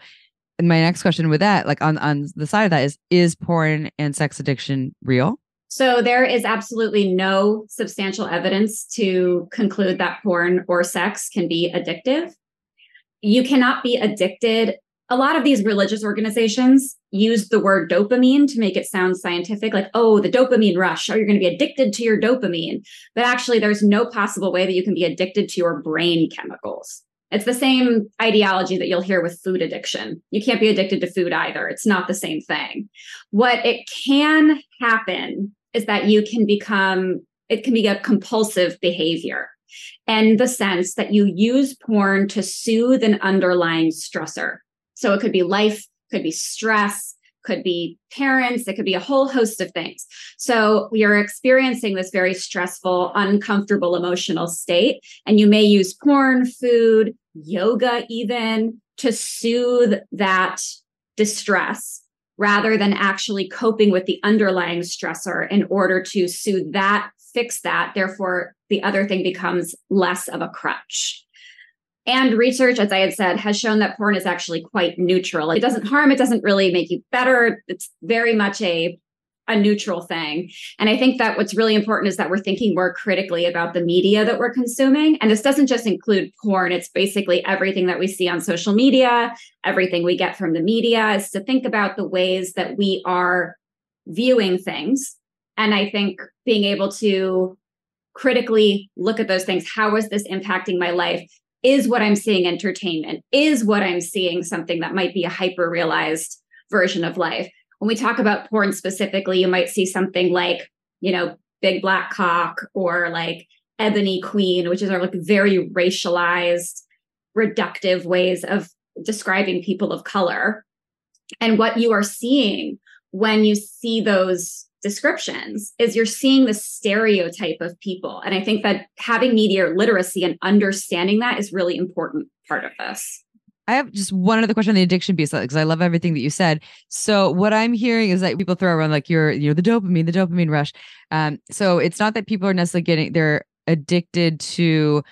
[SPEAKER 4] and my next question with that, like on on the side of that, is is porn and sex addiction real?
[SPEAKER 5] So there is absolutely no substantial evidence to conclude that porn or sex can be addictive. You cannot be addicted. A lot of these religious organizations use the word dopamine to make it sound scientific, like, oh, the dopamine rush. Oh, you're going to be addicted to your dopamine. But actually, there's no possible way that you can be addicted to your brain chemicals. It's the same ideology that you'll hear with food addiction. You can't be addicted to food either. It's not the same thing. What it can happen is that you can become, it can be a compulsive behavior and the sense that you use porn to soothe an underlying stressor. So it could be life, could be stress, could be parents, it could be a whole host of things. So we are experiencing this very stressful, uncomfortable emotional state. And you may use porn, food, yoga, even to soothe that distress rather than actually coping with the underlying stressor in order to soothe that, fix that. Therefore, the other thing becomes less of a crutch. And research, as I had said, has shown that porn is actually quite neutral. It doesn't harm, it doesn't really make you better. It's very much a a neutral thing. And I think that what's really important is that we're thinking more critically about the media that we're consuming. And this doesn't just include porn, it's basically everything that we see on social media, everything we get from the media, is to think about the ways that we are viewing things. And I think being able to critically look at those things how is this impacting my life? Is what I'm seeing entertainment? Is what I'm seeing something that might be a hyper realized version of life? When we talk about porn specifically, you might see something like, you know, Big Black Cock or like Ebony Queen, which is our like very racialized, reductive ways of describing people of color. And what you are seeing when you see those descriptions is you're seeing the stereotype of people. And I think that having media literacy and understanding that is really important part of this.
[SPEAKER 4] I have just one other question on the addiction piece because I love everything that you said. So what I'm hearing is that people throw around like you're you're the dopamine, the dopamine rush. Um, so it's not that people are necessarily getting they're addicted to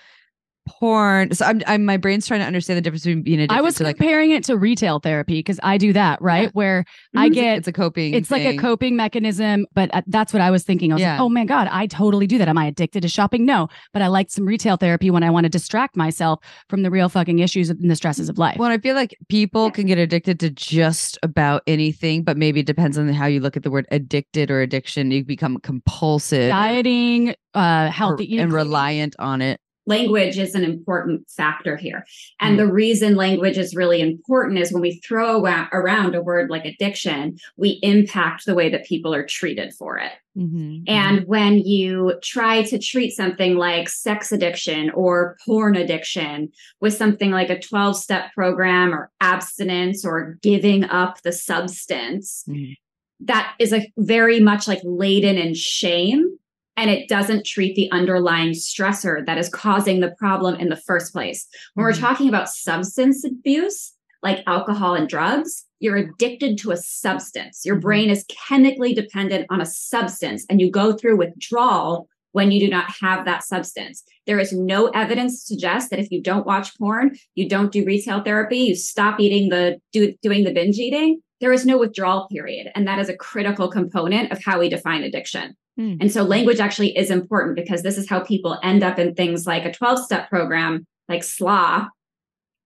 [SPEAKER 4] porn. So I'm, I'm my brain's trying to understand the difference between being addicted
[SPEAKER 3] I was
[SPEAKER 4] to like
[SPEAKER 3] comparing it to retail therapy because I do that, right?
[SPEAKER 4] Yeah.
[SPEAKER 3] Where I
[SPEAKER 5] Mhm.
[SPEAKER 3] get
[SPEAKER 4] it's a coping.
[SPEAKER 3] it's like a coping mechanism, but uh, that's what I was thinking. I was
[SPEAKER 4] Yeah.
[SPEAKER 3] like, oh my God, I totally do that. Am I addicted to shopping? No, but I like some retail therapy when I want to distract myself from the real fucking issues and the stresses of life.
[SPEAKER 4] Well, I feel like people can get addicted to just about anything, but maybe it depends on how you look at the word addicted or addiction. You become compulsive
[SPEAKER 3] Dieting, uh, healthy eating,
[SPEAKER 4] and reliant on it.
[SPEAKER 5] Language is an important factor here. And the reason language is really important is when we throw around a word like addiction, we impact the way that people are treated for it.
[SPEAKER 4] Mm-hmm.
[SPEAKER 5] And when you try to treat something like sex addiction or porn addiction with something like a 12 step program or abstinence or giving up the substance,
[SPEAKER 4] Mhm.
[SPEAKER 5] that is a very much like laden in shame. And it doesn't treat the underlying stressor that is causing the problem in the first place. When
[SPEAKER 4] Mhm.
[SPEAKER 5] we're talking about substance abuse, like alcohol and drugs, you're addicted to a substance. Your
[SPEAKER 4] Mhm.
[SPEAKER 5] brain is chemically dependent on a substance, and you go through withdrawal when you do not have that substance. There is no evidence to suggest that if you don't watch porn, you don't do retail therapy, you stop eating the do, doing the binge eating, there is no withdrawal period, and that is a critical component of how we define addiction.
[SPEAKER 4] Hmm.
[SPEAKER 5] And so language actually is important because this is how people end up in things like a 12 step program like SLA.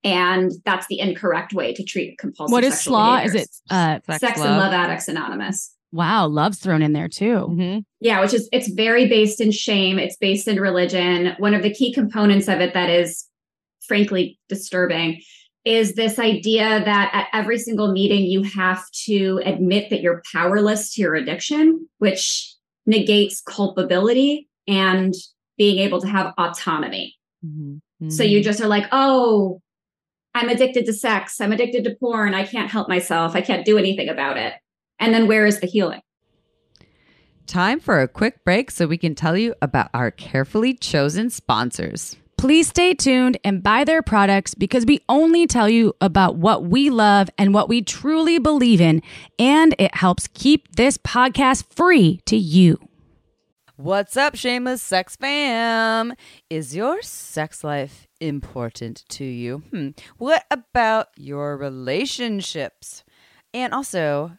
[SPEAKER 5] And that's the incorrect way to treat compulsive
[SPEAKER 3] what is slaw? Is it uh
[SPEAKER 5] Sex, and Love Addicts Anonymous.
[SPEAKER 3] wow, love's thrown in there too.
[SPEAKER 4] Mm-hmm.
[SPEAKER 5] Yeah, which is it's very based in shame. It's based in religion. One of the key components of it that is frankly disturbing is this idea that at every single meeting you have to admit that you're powerless to your addiction, which negates culpability and being able to have autonomy.
[SPEAKER 4] Mm-hmm.
[SPEAKER 5] So you just are like, "Oh, I'm addicted to sex. I'm addicted to porn. I can't help myself. I can't do anything about it." And then where is the healing?
[SPEAKER 1] Time for a quick break so we can tell you about our carefully chosen sponsors.
[SPEAKER 3] Please stay tuned and buy their products because we only tell you about what we love and what we truly believe in, and it helps keep this podcast free to you.
[SPEAKER 1] What's up, shameless sex fam? Is your sex life important to you? Hmm. What about your relationships? And also,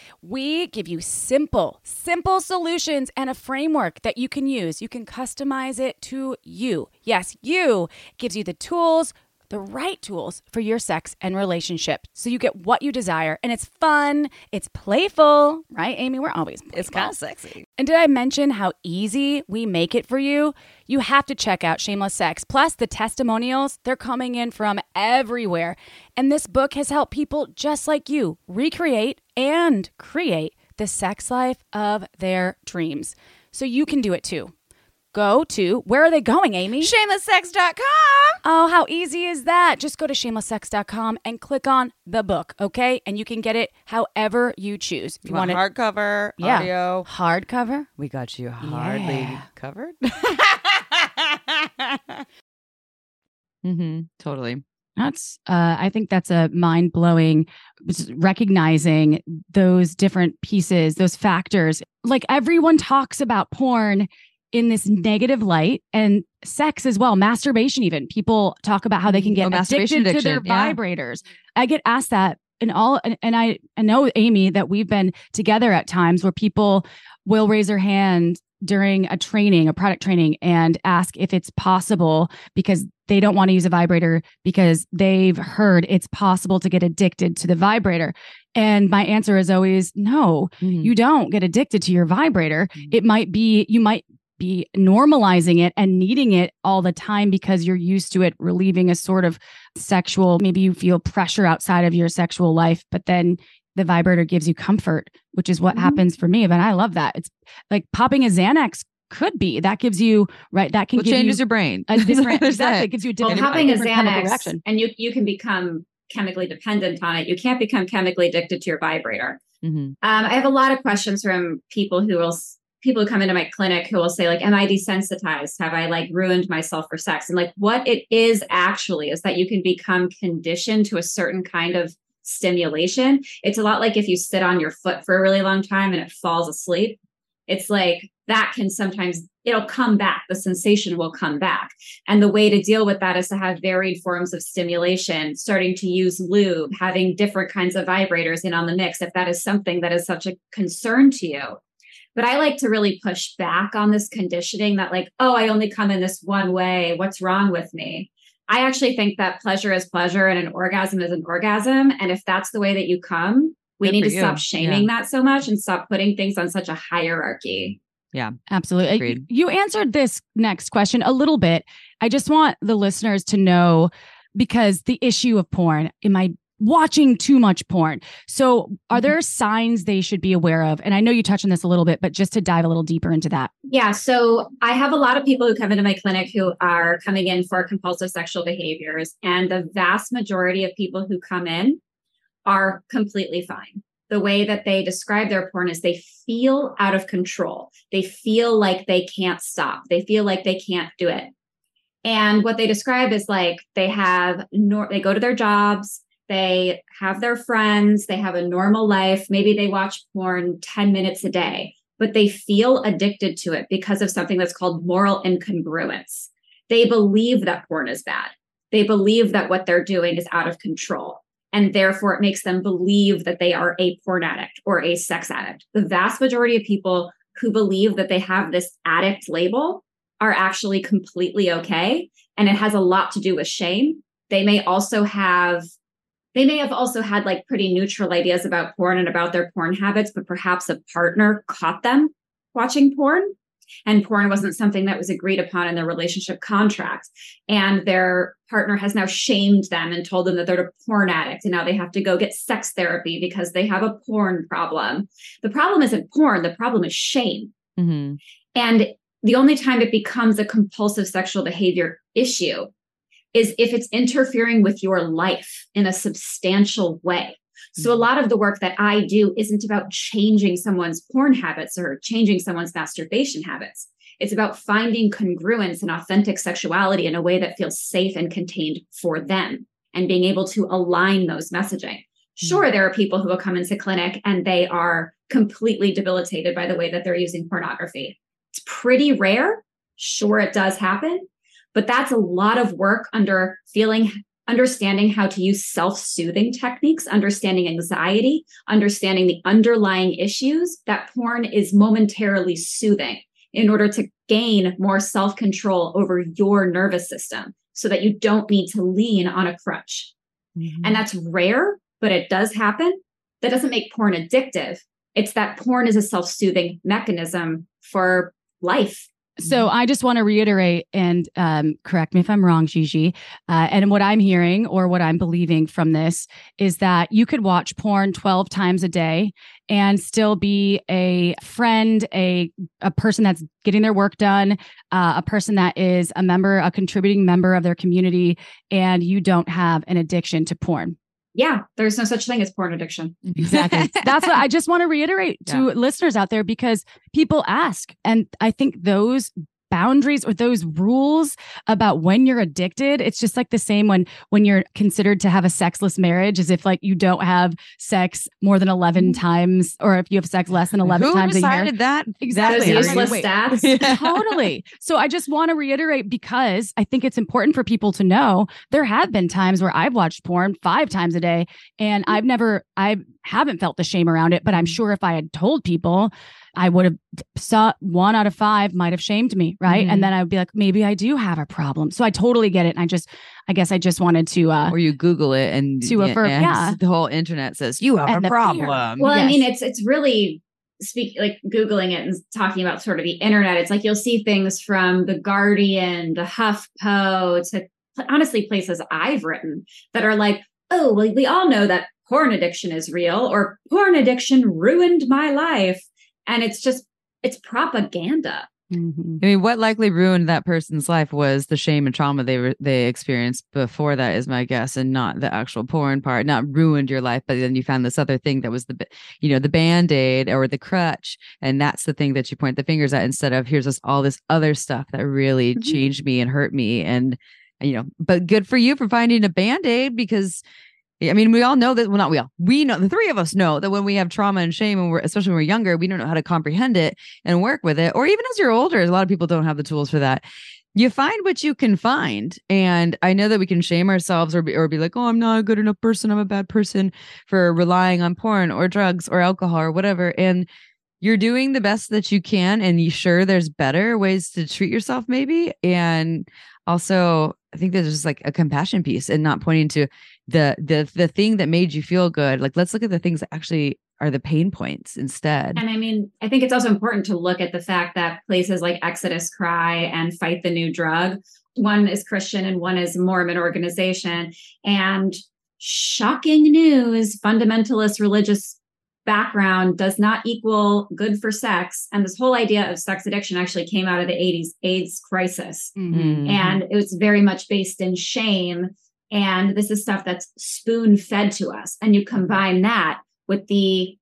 [SPEAKER 3] We give you simple, simple solutions and a framework that you can use. You can customize it to you. Yes, you It gives you the tools, the right tools for your sex and relationship. So you get what you desire and it's fun, it's playful, right, Amy? We're always
[SPEAKER 1] it's kind of sexy.
[SPEAKER 3] And did I mention how easy we make it for you? You have to check out Shameless Sex. Plus, the testimonials, they're coming in from everywhere. And this book has helped people just like you recreate and create the sex life of their dreams. So you can do it too. Go to, where are they going, Amy?
[SPEAKER 1] Shamelesssex.com.
[SPEAKER 3] Oh, how easy is that? Just go to shamelesssex.com and click on the book, okay? And you can get it however you choose. If
[SPEAKER 1] You want
[SPEAKER 3] it
[SPEAKER 1] hardcover,
[SPEAKER 3] Yeah.
[SPEAKER 1] audio?
[SPEAKER 3] hardcover,
[SPEAKER 1] We got you hardly
[SPEAKER 3] Yeah.
[SPEAKER 1] covered.
[SPEAKER 4] Mm-hmm. Totally.
[SPEAKER 3] That's, uh, I think that's a mind blowing recognizing those different pieces, those factors. Like everyone talks about porn in this negative light and sex as well, masturbation, even. People talk about how they can
[SPEAKER 4] Oh,
[SPEAKER 3] get
[SPEAKER 4] masturbation
[SPEAKER 3] addicted to their
[SPEAKER 4] yeah.
[SPEAKER 3] vibrators. I get asked that and all, and, and I, I know, Amy, that we've been together at times where people will raise their hand during a training, a product training, and ask if it's possible because they don't want to use a vibrator because they've heard it's possible to get addicted to the vibrator. And my answer is always no,
[SPEAKER 4] Mm-hmm.
[SPEAKER 3] you don't get addicted to your vibrator.
[SPEAKER 4] Mhm.
[SPEAKER 3] It might be, you might be normalizing it and needing it all the time because you're used to it relieving a sort of sexual, maybe you feel pressure outside of your sexual life, but then the vibrator gives you comfort, which is what
[SPEAKER 5] Mhm.
[SPEAKER 3] happens for me. And I love that. It's like popping a Xanax could be that gives you right that can
[SPEAKER 4] Well,
[SPEAKER 3] give
[SPEAKER 4] changes
[SPEAKER 3] you
[SPEAKER 4] your brain.
[SPEAKER 3] a different exactly it gives you a
[SPEAKER 5] well,
[SPEAKER 3] different,
[SPEAKER 5] popping a
[SPEAKER 3] different chemical
[SPEAKER 5] Xanax,
[SPEAKER 3] reaction.
[SPEAKER 5] and you you can become chemically dependent on it. You can't become chemically addicted to your vibrator.
[SPEAKER 4] Mhm.
[SPEAKER 5] Um, I have a lot of questions from people who will people who come into my clinic who will say like, "Am I desensitized? Have I like ruined myself for sex?" And like, what it is actually is that you can become conditioned to a certain kind of stimulation. It's a lot like if you sit on your foot for a really long time and it falls asleep. It's like that can sometimes it'll come back. The sensation will come back. And the way to deal with that is to have varied forms of stimulation, starting to use lube, having different kinds of vibrators in on the mix, if that is something that is such a concern to you. But I like to really push back on this conditioning that, like, oh, I only come in this one way. What's wrong with me? I actually think that pleasure is pleasure and an orgasm is an orgasm. And if that's the way that you come, we
[SPEAKER 4] Good
[SPEAKER 5] need to
[SPEAKER 4] you.
[SPEAKER 5] stop shaming that so much and stop putting things on such a hierarchy.
[SPEAKER 3] Absolutely. Uh,
[SPEAKER 4] Agreed.
[SPEAKER 3] You answered this next question a little bit. I just want the listeners to know because the issue of porn, am I watching too much porn? So, are
[SPEAKER 5] Mm-hmm.
[SPEAKER 3] there signs they should be aware of? And I know you touched on this a little bit, but just to dive a little deeper into that.
[SPEAKER 5] Yeah. So I have a lot of people who come into my clinic who are coming in for compulsive sexual behaviors. And the vast majority of people who come in are completely fine. The way that they describe their porn is they feel out of control. They feel like they can't stop. They feel like they can't do it. And what they describe is like they have, nor- they go to their jobs, they have their friends, they have a normal life. Maybe they watch porn 10 minutes a day but they feel addicted to it because of something that's called moral incongruence. They believe that porn is bad. They believe that what they're doing is out of control. And therefore, it makes them believe that they are a porn addict or a sex addict. The vast majority of people who believe that they have this addict label are actually completely okay. And it has a lot to do with shame. They may also have they may have also had like pretty neutral ideas about porn and about their porn habits, but perhaps a partner caught them watching porn and porn wasn't something that was agreed upon in their relationship contract. And their partner has now shamed them and told them that they're a porn addict. And now they have to go get sex therapy because they have a porn problem. The problem isn't porn, the problem is shame.
[SPEAKER 4] Mhm.
[SPEAKER 5] And the only time it becomes a compulsive sexual behavior issue is if it's interfering with your life in a substantial way. So, a mm-hmm. lot of the work that I do isn't about changing someone's porn habits or changing someone's masturbation habits. It's about finding congruence and authentic sexuality in a way that feels safe and contained for them and being able to align those messaging. Mm-hmm. Sure, there are people who will come into clinic and they are completely debilitated by the way that they're using pornography. It's pretty rare. Sure, it does happen, but that's a lot of work under feeling understanding how to use self-soothing techniques understanding anxiety understanding the underlying issues that porn is momentarily soothing in order to gain more self-control over your nervous system so that you don't need to lean on a crutch.
[SPEAKER 4] Mhm.
[SPEAKER 5] and that's rare but it does happen. That doesn't make porn addictive. It's that porn is a self-soothing mechanism for life
[SPEAKER 3] So I just want to reiterate and um, correct me if I'm wrong, Gigi. Uh, and what I'm hearing or what I'm believing from this is that you could watch porn 12 times a day and still be a friend, a a person that's getting their work done, uh, a person that is a member, a contributing member of their community, and you don't have an addiction to porn.
[SPEAKER 5] Yeah there's no such thing as porn addiction
[SPEAKER 3] Exactly. That's what I just want to reiterate to listeners out there because people ask. And I think those boundaries or those rules about when you're addicted it's just like the same when when you're considered to have a sexless marriage as if like you don't have sex more than 11 mm-hmm. times or if you have sex less than 11
[SPEAKER 4] Who
[SPEAKER 3] times a year
[SPEAKER 4] decided that?
[SPEAKER 3] Exactly.
[SPEAKER 5] those useless
[SPEAKER 3] wait.
[SPEAKER 5] stats
[SPEAKER 3] totally. So I just want to reiterate because I think it's important for people to know there have been times where I've watched porn five times a day and I've never, I haven't felt the shame around it, but I'm mm. sure if I had told people, I would have saw one out of five might have shamed me, right?
[SPEAKER 4] Mhm.
[SPEAKER 3] And then I would be like, maybe I do have a problem. So I totally get it. And I just, I guess I just wanted to, uh,
[SPEAKER 4] Or you Google it and
[SPEAKER 3] To affirm-
[SPEAKER 4] and
[SPEAKER 3] yeah.
[SPEAKER 4] the whole internet says you have
[SPEAKER 3] And
[SPEAKER 4] a
[SPEAKER 3] the fear.
[SPEAKER 4] problem.
[SPEAKER 5] well i mean it's it's really speak like googling it and talking about sort of the internet it's like you'll see things from the guardian to huffpo to honestly places i've written that are like oh well we all know that porn addiction is real or porn addiction ruined my life and it's just it's propaganda
[SPEAKER 1] Mm-hmm. I mean, what likely ruined that person's life was the shame and trauma they were they experienced before that, is my guess, and not the actual porn part. Not ruined your life, but then you found this other thing that was the, you know, the band aid or the crutch, and that's the thing that you point the fingers at instead of here's this all this other stuff that really mm-hmm. changed me and hurt me, and you know. But good for you for finding a band aid because I mean, we all know that. Well, not we all. We know the three of us know that when we have trauma and shame, and we're especially when we're younger, we don't know how to comprehend it and work with it. Or even as you're older, a lot of people don't have the tools for that. You find what you can find, and I know that we can shame ourselves or be, or be like, "Oh, I'm not a good enough person. I'm a bad person for relying on porn or drugs or alcohol or whatever." And you're doing the best that you can, and you sure there's better ways to treat yourself, maybe. And also, I think there's just like a compassion piece and not pointing to the the the thing that made you feel good like let's look at the things that actually are the pain points instead
[SPEAKER 5] and i mean i think it's also important to look at the fact that places like exodus cry and fight the new drug one is christian and one is mormon organization and shocking news fundamentalist religious background does not equal good for sex and this whole idea of sex addiction actually came out of the 80s aids crisis mm-hmm. and it was very much based in shame and this is stuff that's spoon fed to us. And you combine that with the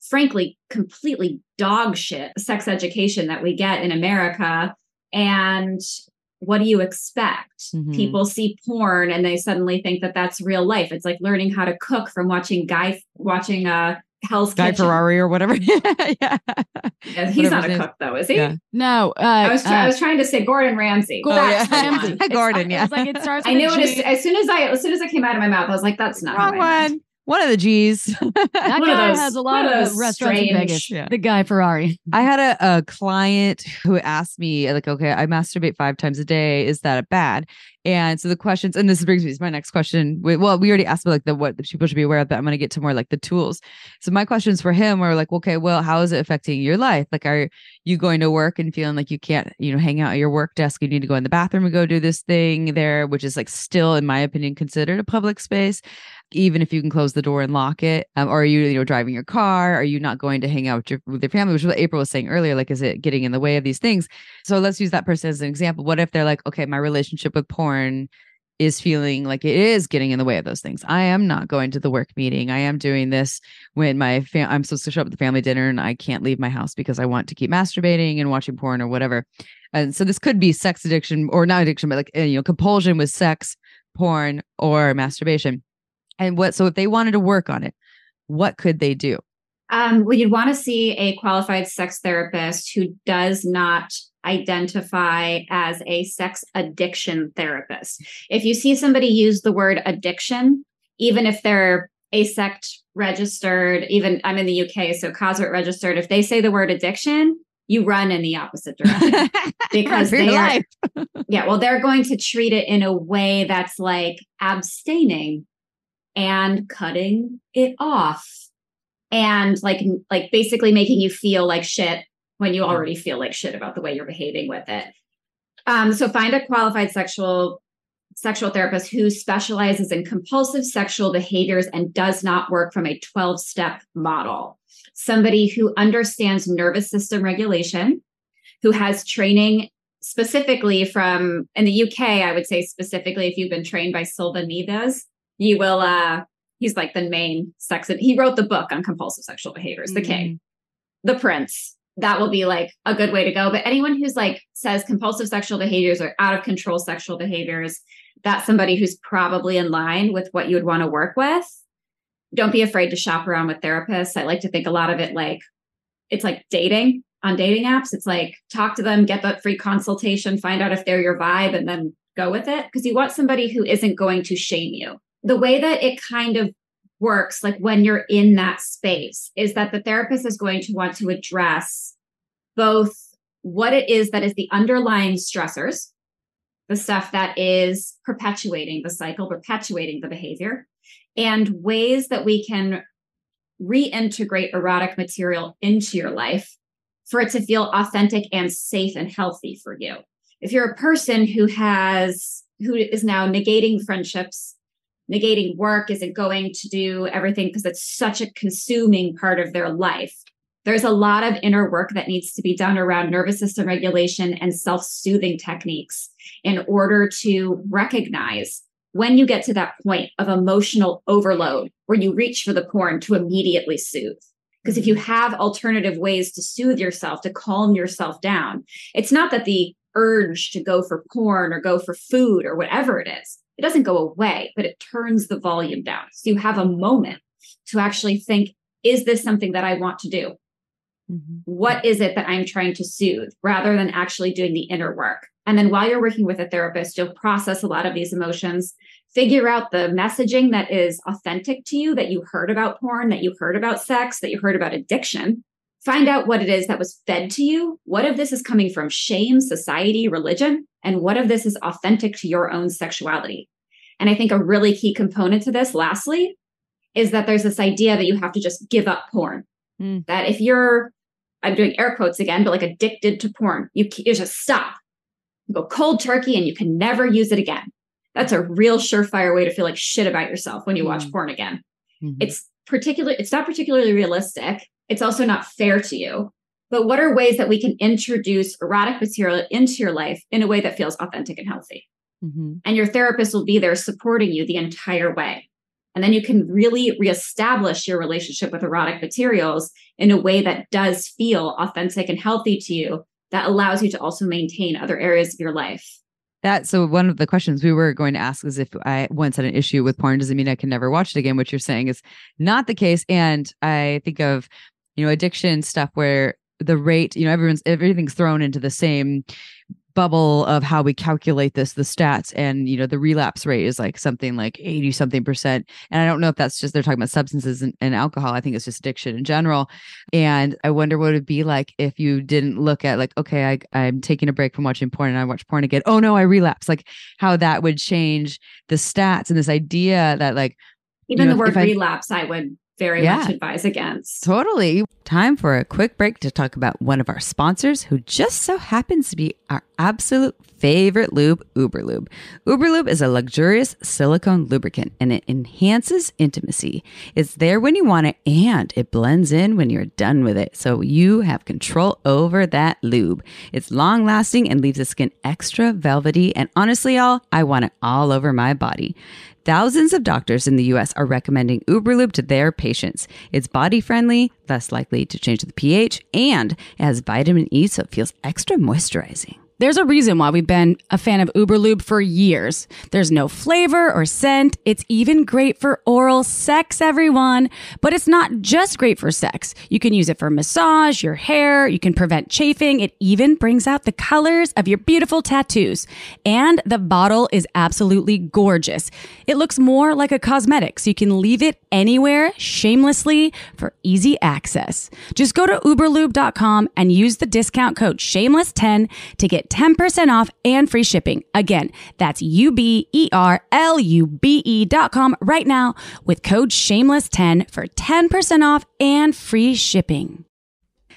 [SPEAKER 5] frankly completely dog shit sex education that we get in America. And what do you expect? Mm-hmm. People see porn and they suddenly think that that's real life. It's like learning how to cook from watching guy watching a Hell's
[SPEAKER 1] Guy
[SPEAKER 5] Kitchen.
[SPEAKER 1] Fieri or whatever.
[SPEAKER 5] yeah. yeah. he's not a cook though, is he? Yeah.
[SPEAKER 3] No. Uh,
[SPEAKER 5] I was uh, I was trying to say Gordon Ramsay.
[SPEAKER 1] Gordon, oh, yeah. Ramsay. Gordon, yeah. It's
[SPEAKER 3] like it starts.
[SPEAKER 5] I knew it as, as, soon as I as soon as it came out of my mouth, I was like, "That's not
[SPEAKER 1] wrong one." One of the G's.
[SPEAKER 3] that one guy those, has a lot of, of restaurants strange, in Vegas. Yeah. The guy Fieri.
[SPEAKER 1] I had a, a client who asked me, like, okay, I masturbate five times a day. Is that bad? And so the questions, and this brings me to my next question. Well, we already asked about like the what people should be aware of, but I'm going to get to more like the tools. So my questions for him were like, okay, well, how is it affecting your life? Like, are you going to work and feeling like you can't, you know, hang out at your work desk? You need to go in the bathroom and go do this thing there, which is like still, in my opinion, considered a public space even if you can close the door and lock it? Um, or are you, you know, driving your car? Are you not going to hang out with your, with your family? Which is what April was saying earlier. Like, is it getting in the way of these things? So let's use that person as an example. What if they're like, okay, my relationship with porn is feeling like it is getting in the way of those things. I am not going to the work meeting. I am doing this when my fam- I'm supposed to show up at the family dinner and I can't leave my house because I want to keep masturbating and watching porn or whatever. And so this could be sex addiction or not addiction, but like you know compulsion with sex, porn, or masturbation. And what, so if they wanted to work on it, what could they do?
[SPEAKER 5] Um, well, you'd want to see a qualified sex therapist who does not identify as a sex addiction therapist. If you see somebody use the word addiction, even if they're AASECT registered, even I'm in the UK, so COSRT registered, if they say the word addiction, you run in the opposite direction because they are, yeah, well, they're going to treat it in a way that's like abstaining and cutting it off and like like basically making you feel like shit when you already feel like shit about the way you're behaving with it. Um, so find a qualified sexual sexual therapist who specializes in compulsive sexual behaviors and does not work from a 12 step model. Somebody who understands nervous system regulation who has training specifically from in the uk i would say specifically if you've been trained by Silva Neves you will uh he's like the main sex he wrote the book on compulsive sexual behaviors the mm-hmm. king the prince that will be like a good way to go. But anyone who's like says compulsive sexual behaviors or out of control sexual behaviors that's somebody who's probably in line with what you would want to work with. Don't be afraid to shop around with therapists. I like to think a lot of it like it's like dating on dating apps. It's like talk to them get that free consultation find out if they're your vibe and then go with it. Because you want somebody who isn't going to shame you. The way that it kind of works, like when you're in that space, is that the therapist is going to want to address both what it is that is the underlying stressors, the stuff that is perpetuating the cycle, perpetuating the behavior, and ways that we can reintegrate erotic material into your life for it to feel authentic and safe and healthy for you. If you're a person who has who is now negating friendships, negating work, isn't going to do everything because it's such a consuming part of their life. There's a lot of inner work that needs to be done around nervous system regulation and self soothing techniques in order to recognize when you get to that point of emotional overload where you reach for the porn to immediately soothe. Because if you have alternative ways to soothe yourself, to calm yourself down, it's not that the urge to go for porn or go for food or whatever it is, it doesn't go away, but it turns the volume down. So you have a moment to actually think, is this something that I want to do? Mm-hmm. What is it that I'm trying to soothe rather than actually doing the inner work? And then while you're working with a therapist, you'll process a lot of these emotions, figure out the messaging that is authentic to you, that you heard about porn, that you heard about sex, that you heard about addiction. Find out what it is that was fed to you. What of this is coming from shame, society, religion? And what of this is authentic to your own sexuality? And I think a really key component to this, lastly, is that there's this idea that you have to just give up porn. Mm. That if you're, I'm doing air quotes again, but like addicted to porn, you, you just stop You go cold turkey and you can never use it again. That's a real surefire way to feel like shit about yourself when you watch mm-hmm. porn again. Mm-hmm. It's particularly it's not particularly realistic. It's also not fair to you. But what are ways that we can introduce erotic material into your life in a way that feels authentic and healthy? Mm-hmm. And your therapist will be there supporting you the entire way. And then you can really reestablish your relationship with erotic materials in a way that does feel authentic and healthy to you that allows you to also maintain other areas of your life.
[SPEAKER 4] That so one of the questions we were going to ask is if I once had an issue with porn, does it mean I can never watch it again? Which you're saying is not the case. And I think of, you know, addiction stuff where the rate, you know, everyone's everything's thrown into the same bubble of how we calculate this the stats. And you know the relapse rate is like something like 80 something percent. And i don't know if that's just they're talking about substances and, and, alcohol. I think it's just addiction in general. And i wonder what it'd be like if you didn't look at like okay I, i'm taking a break from watching porn and i watch porn again. Oh no i relapse. Like how that would change the stats and this idea that like
[SPEAKER 5] even you know, the word relapse I, I would very yeah, much advise against.
[SPEAKER 1] Totally. Time for a quick break to talk about one of our sponsors who just so happens to be our absolute favorite lube, Uberlube. Uberlube is a luxurious silicone lubricant and it enhances intimacy. It's there when you want it and it blends in when you're done with it. So you have control over that lube. It's long lasting and leaves the skin extra velvety. And honestly, y'all, I want it all over my body. Thousands of doctors in the US are recommending Uberlube to their patients. It's body friendly, less likely to change the pH, and it has vitamin E so it feels extra moisturizing.
[SPEAKER 3] There's a reason why we've been a fan of Uberlube for years. There's no flavor or scent. It's even great for oral sex, everyone. But it's not just great for sex. You can use it for massage, your hair, you can prevent chafing. It even brings out the colors of your beautiful tattoos. And the bottle is absolutely gorgeous. It looks more like a cosmetic, so you can leave it anywhere shamelessly for easy access. Just go to uberlube.com and use the discount code shameless10 to get 10% off and free shipping. Again, that's U-B-E-R-L-U-B-E dot com right now with code shameless10 for 10% off and free shipping.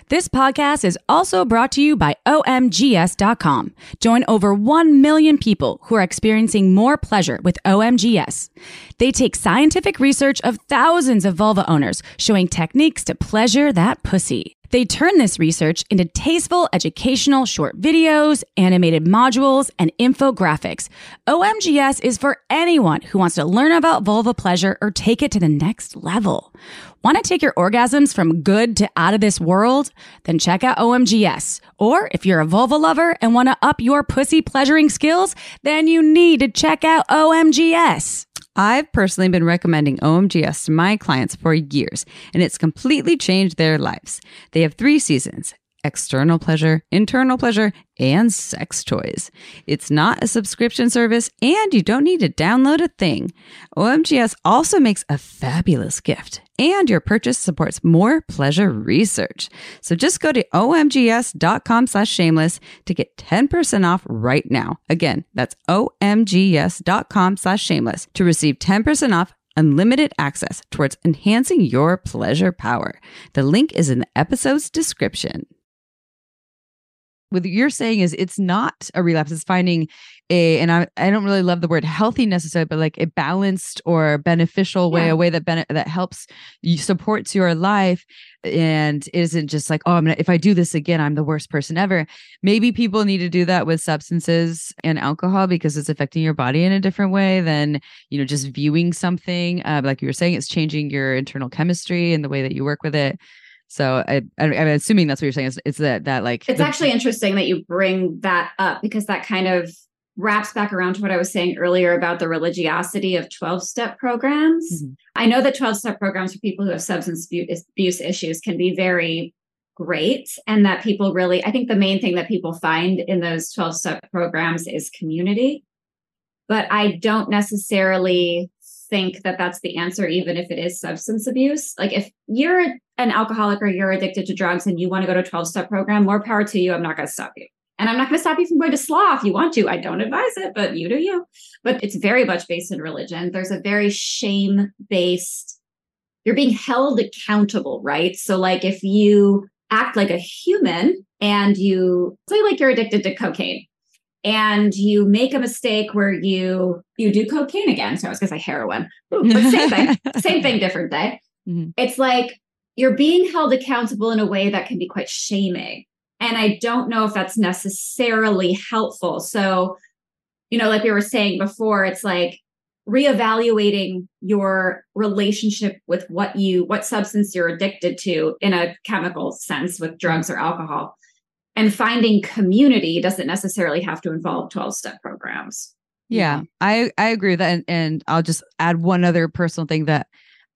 [SPEAKER 3] This podcast is also brought to you by OMGyes.com. Join over 1 million people who are experiencing more pleasure with OMGyes. They take scientific research of thousands of vulva owners showing techniques to pleasure that pussy. They turn this research into tasteful educational short videos, animated modules, and infographics. OMGyes is for anyone who wants to learn about vulva pleasure or take it to the next level. Want to take your orgasms from good to out of this world? Then check out OMGyes. Or if you're a vulva lover and want to up your pussy pleasuring skills, then you need to check out OMGyes.
[SPEAKER 1] I've personally been recommending OMGyes to my clients for years, and it's completely changed their lives. They have three seasons external pleasure, internal pleasure, and sex toys. It's not a subscription service, and you don't need to download a thing. OMGyes also makes a fabulous gift and your purchase supports more pleasure research. So just go to omgyes.com slash shameless to get 10% off right now. Again, that's omgyes.com slash shameless to receive 10% off unlimited access towards enhancing your pleasure power. The link is in the episode's description what you're saying is it's not a relapse it's finding a and I, I don't really love the word healthy necessarily but like a balanced or beneficial way
[SPEAKER 5] Yeah.
[SPEAKER 1] a way that bene- that helps you supports your life and isn't just like oh i'm gonna if i do this again i'm the worst person ever maybe people need to do that with substances and alcohol because it's affecting your body in a different way than you know just viewing something uh, like you were saying it's changing your internal chemistry and the way that you work with it so I, I, I'm assuming that's what you're saying. Is it's that that like
[SPEAKER 5] It's
[SPEAKER 1] the-
[SPEAKER 5] actually interesting that you bring that up because that kind of wraps back around to what I was saying earlier about the religiosity of 12 step programs.
[SPEAKER 1] Mhm.
[SPEAKER 5] I know that 12 step programs for people who have substance abuse, abuse issues can be very great. And that people really, I think the main thing that people find in those 12 step programs is community. But I don't necessarily think that that's the answer, even if it is substance abuse. Like if you're an alcoholic or you're addicted to drugs and you want to go to a 12 step program, more power to you. I'm not going to stop you. And I'm not going to stop you from going to slaw if you want to. I don't advise it, but you do you. But it's very much based in religion. There's a very shame based, you're being held accountable, right? So, like if you act like a human and you say like you're addicted to cocaine and you make a mistake where you you do cocaine again. So i was to say heroin. Ooh, same thing same thing different day
[SPEAKER 1] Mhm.
[SPEAKER 5] it's like you're being held accountable in a way that can be quite shaming. And i don't know if that's necessarily helpful. So you know like we were saying before it's like reevaluating your relationship with what you what substance you're addicted to in a chemical sense with drugs or alcohol and finding community doesn't necessarily have to involve 12 step programs
[SPEAKER 1] Yeah, I I agree with that, and, and I'll just add one other personal thing that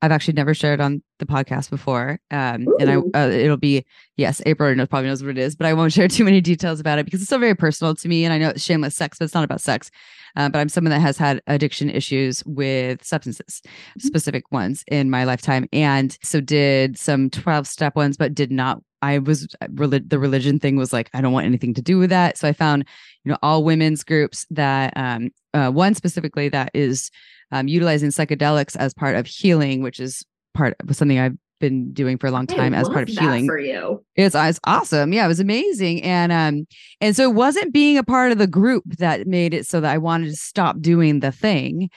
[SPEAKER 1] I've actually never shared on the podcast before. Um, and I uh, it'll be yes, April knows, probably knows what it is, but I won't share too many details about it because it's so very personal to me. And I know it's shameless sex, but it's not about sex. Uh, but I'm someone that has had addiction issues with substances, specific ones in my lifetime, and so did some 12 step ones, but did not. I was the religion thing was like I don't want anything to do with that. So I found you know all women's groups that um, uh, one specifically that is um, utilizing psychedelics as part of healing, which is part of something I've been doing for a long
[SPEAKER 5] I
[SPEAKER 1] time as part of healing.
[SPEAKER 5] for you
[SPEAKER 1] It's it's awesome. Yeah, it was amazing. And um and so it wasn't being a part of the group that made it so that I wanted to stop doing the thing.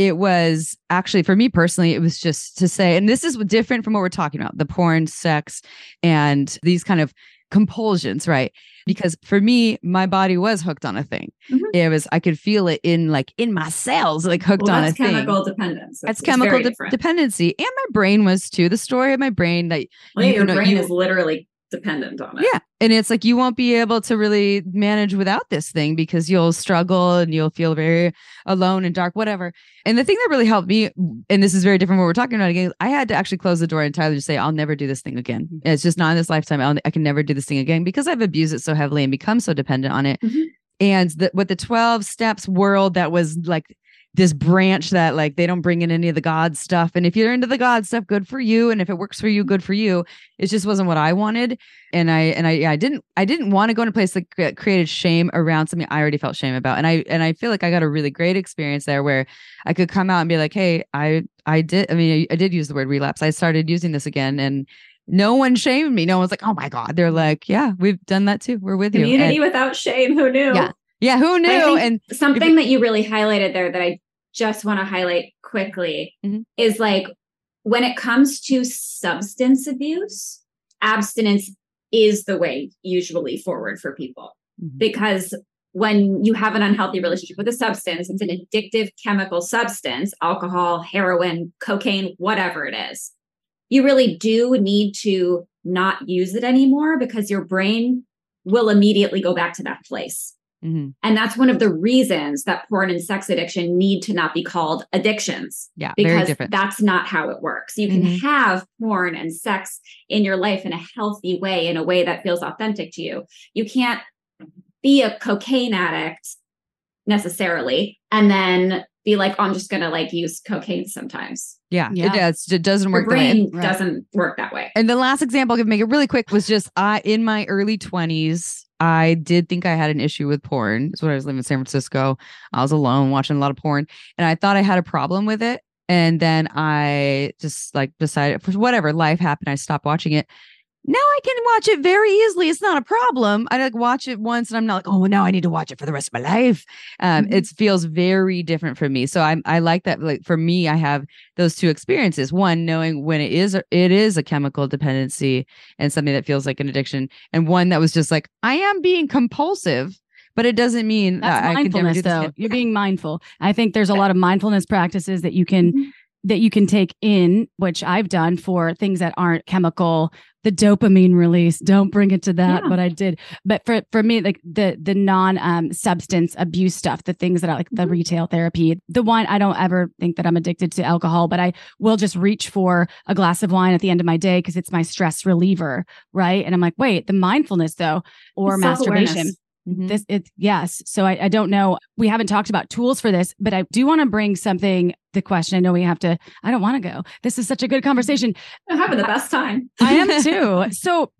[SPEAKER 1] It was actually for me personally, it was just to say, and this is different from what we're talking about, the porn, sex, and these kind of compulsions, right? Because for me, my body was hooked on a thing.
[SPEAKER 5] Mhm.
[SPEAKER 1] It was I could feel it in like in my cells, like hooked
[SPEAKER 5] well,
[SPEAKER 1] on
[SPEAKER 5] that's
[SPEAKER 1] a thing.
[SPEAKER 5] chemical dependence
[SPEAKER 1] That's
[SPEAKER 5] It's- it's
[SPEAKER 1] chemical de- dependency. And my brain was too. The story of my brain that
[SPEAKER 5] well,
[SPEAKER 1] you
[SPEAKER 5] your
[SPEAKER 1] know,
[SPEAKER 5] brain
[SPEAKER 1] you-
[SPEAKER 5] is literally dependent on it
[SPEAKER 1] yeah. And it's like you won't be able to really manage without this thing because you'll struggle and you'll feel very alone and dark, whatever. And the thing that really helped me, and this is very different what we're talking about again, I had to actually close the door entirely to say, I'll never do this thing again. It's just not in this lifetime. I'll, I can never do this thing again because I've abused it so heavily and become so dependent on it.
[SPEAKER 5] Mhm.
[SPEAKER 1] And the, with the 12 steps world, that was like this branch that like they don't bring in any of the God stuff. And if you're into the God stuff, good for you. And if it works for you, good for you. It just wasn't what I wanted. And I and I yeah, I didn't I didn't want to go in a place that created shame around something I already felt shame about. And I and I feel like I got a really great experience there where I could come out and be like, hey, I I did I mean I, I did use the word relapse. I started using this again and no one shamed me. No one's like, oh my God. They're like, yeah, we've done that too. We're with you.
[SPEAKER 5] community without shame who knew
[SPEAKER 1] Yeah. Yeah, who knew? And
[SPEAKER 5] something that you really highlighted there that I just want to highlight quickly
[SPEAKER 1] Mhm.
[SPEAKER 5] is like when it comes to substance abuse, abstinence is the way usually forward for people
[SPEAKER 1] Mhm.
[SPEAKER 5] because when you have an unhealthy relationship with a substance, it's an addictive chemical substance, alcohol, heroin, cocaine, whatever it is. You really do need to not use it anymore because your brain will immediately go back to that place.
[SPEAKER 1] Mhm.
[SPEAKER 5] And that's one of the reasons that porn and sex addiction need to not be called addictions
[SPEAKER 1] yeah,
[SPEAKER 5] because that's not how it works. You can
[SPEAKER 1] Mhm.
[SPEAKER 5] have porn and sex in your life in a healthy way, in a way that feels authentic to you. You can't be a cocaine addict necessarily and then be like, oh, I'm just going to like use cocaine sometimes.
[SPEAKER 1] yeah,
[SPEAKER 3] Yeah.
[SPEAKER 1] it does. It doesn't
[SPEAKER 5] Your
[SPEAKER 1] work that way. And-
[SPEAKER 5] brain doesn't work that way.
[SPEAKER 1] And the last example I could make it really quick was just I in my early 20s, I did think I had an issue with porn. It's when I was living in San Francisco. I was alone watching a lot of porn and I thought I had a problem with it.
[SPEAKER 4] And then I just like decided for whatever life happened, I stopped watching it. Now I can watch it very easily. It's not a problem. I like watch it once and I'm not like, oh, now I need to watch it for the rest of my life. Um,
[SPEAKER 5] Mhm.
[SPEAKER 4] It feels very different for me. So I I like that. Like for me, I have those two experiences. One, knowing when it is it is a chemical dependency and something that feels like an addiction, and one that was just like I am being compulsive, but it doesn't mean
[SPEAKER 3] That's
[SPEAKER 4] that I could never
[SPEAKER 3] mindfulness, though. You're being mindful. I think there's a lot of mindfulness practices that you can
[SPEAKER 5] Mhm.
[SPEAKER 3] that you can take in, which I've done for things that aren't chemical. The dopamine release. Don't bring it to that,
[SPEAKER 5] Yeah.
[SPEAKER 3] but I did. But for for me, like the the non um, substance abuse stuff, the things that I like the
[SPEAKER 5] Mhm.
[SPEAKER 3] retail therapy, the wine. I don't ever think that I'm addicted to alcohol, but I will just reach for a glass of wine at the end of my day because it's my stress reliever, right? And I'm like, wait, the mindfulness though, or
[SPEAKER 5] Self-awareness.
[SPEAKER 3] masturbation
[SPEAKER 4] Mhm.
[SPEAKER 3] this it's yes so I, I don't know we haven't talked about tools for this but i do want to bring something the question. I know we have to i don't want to go. This is such a good conversation.
[SPEAKER 5] I'm having the best time.
[SPEAKER 3] i am too. So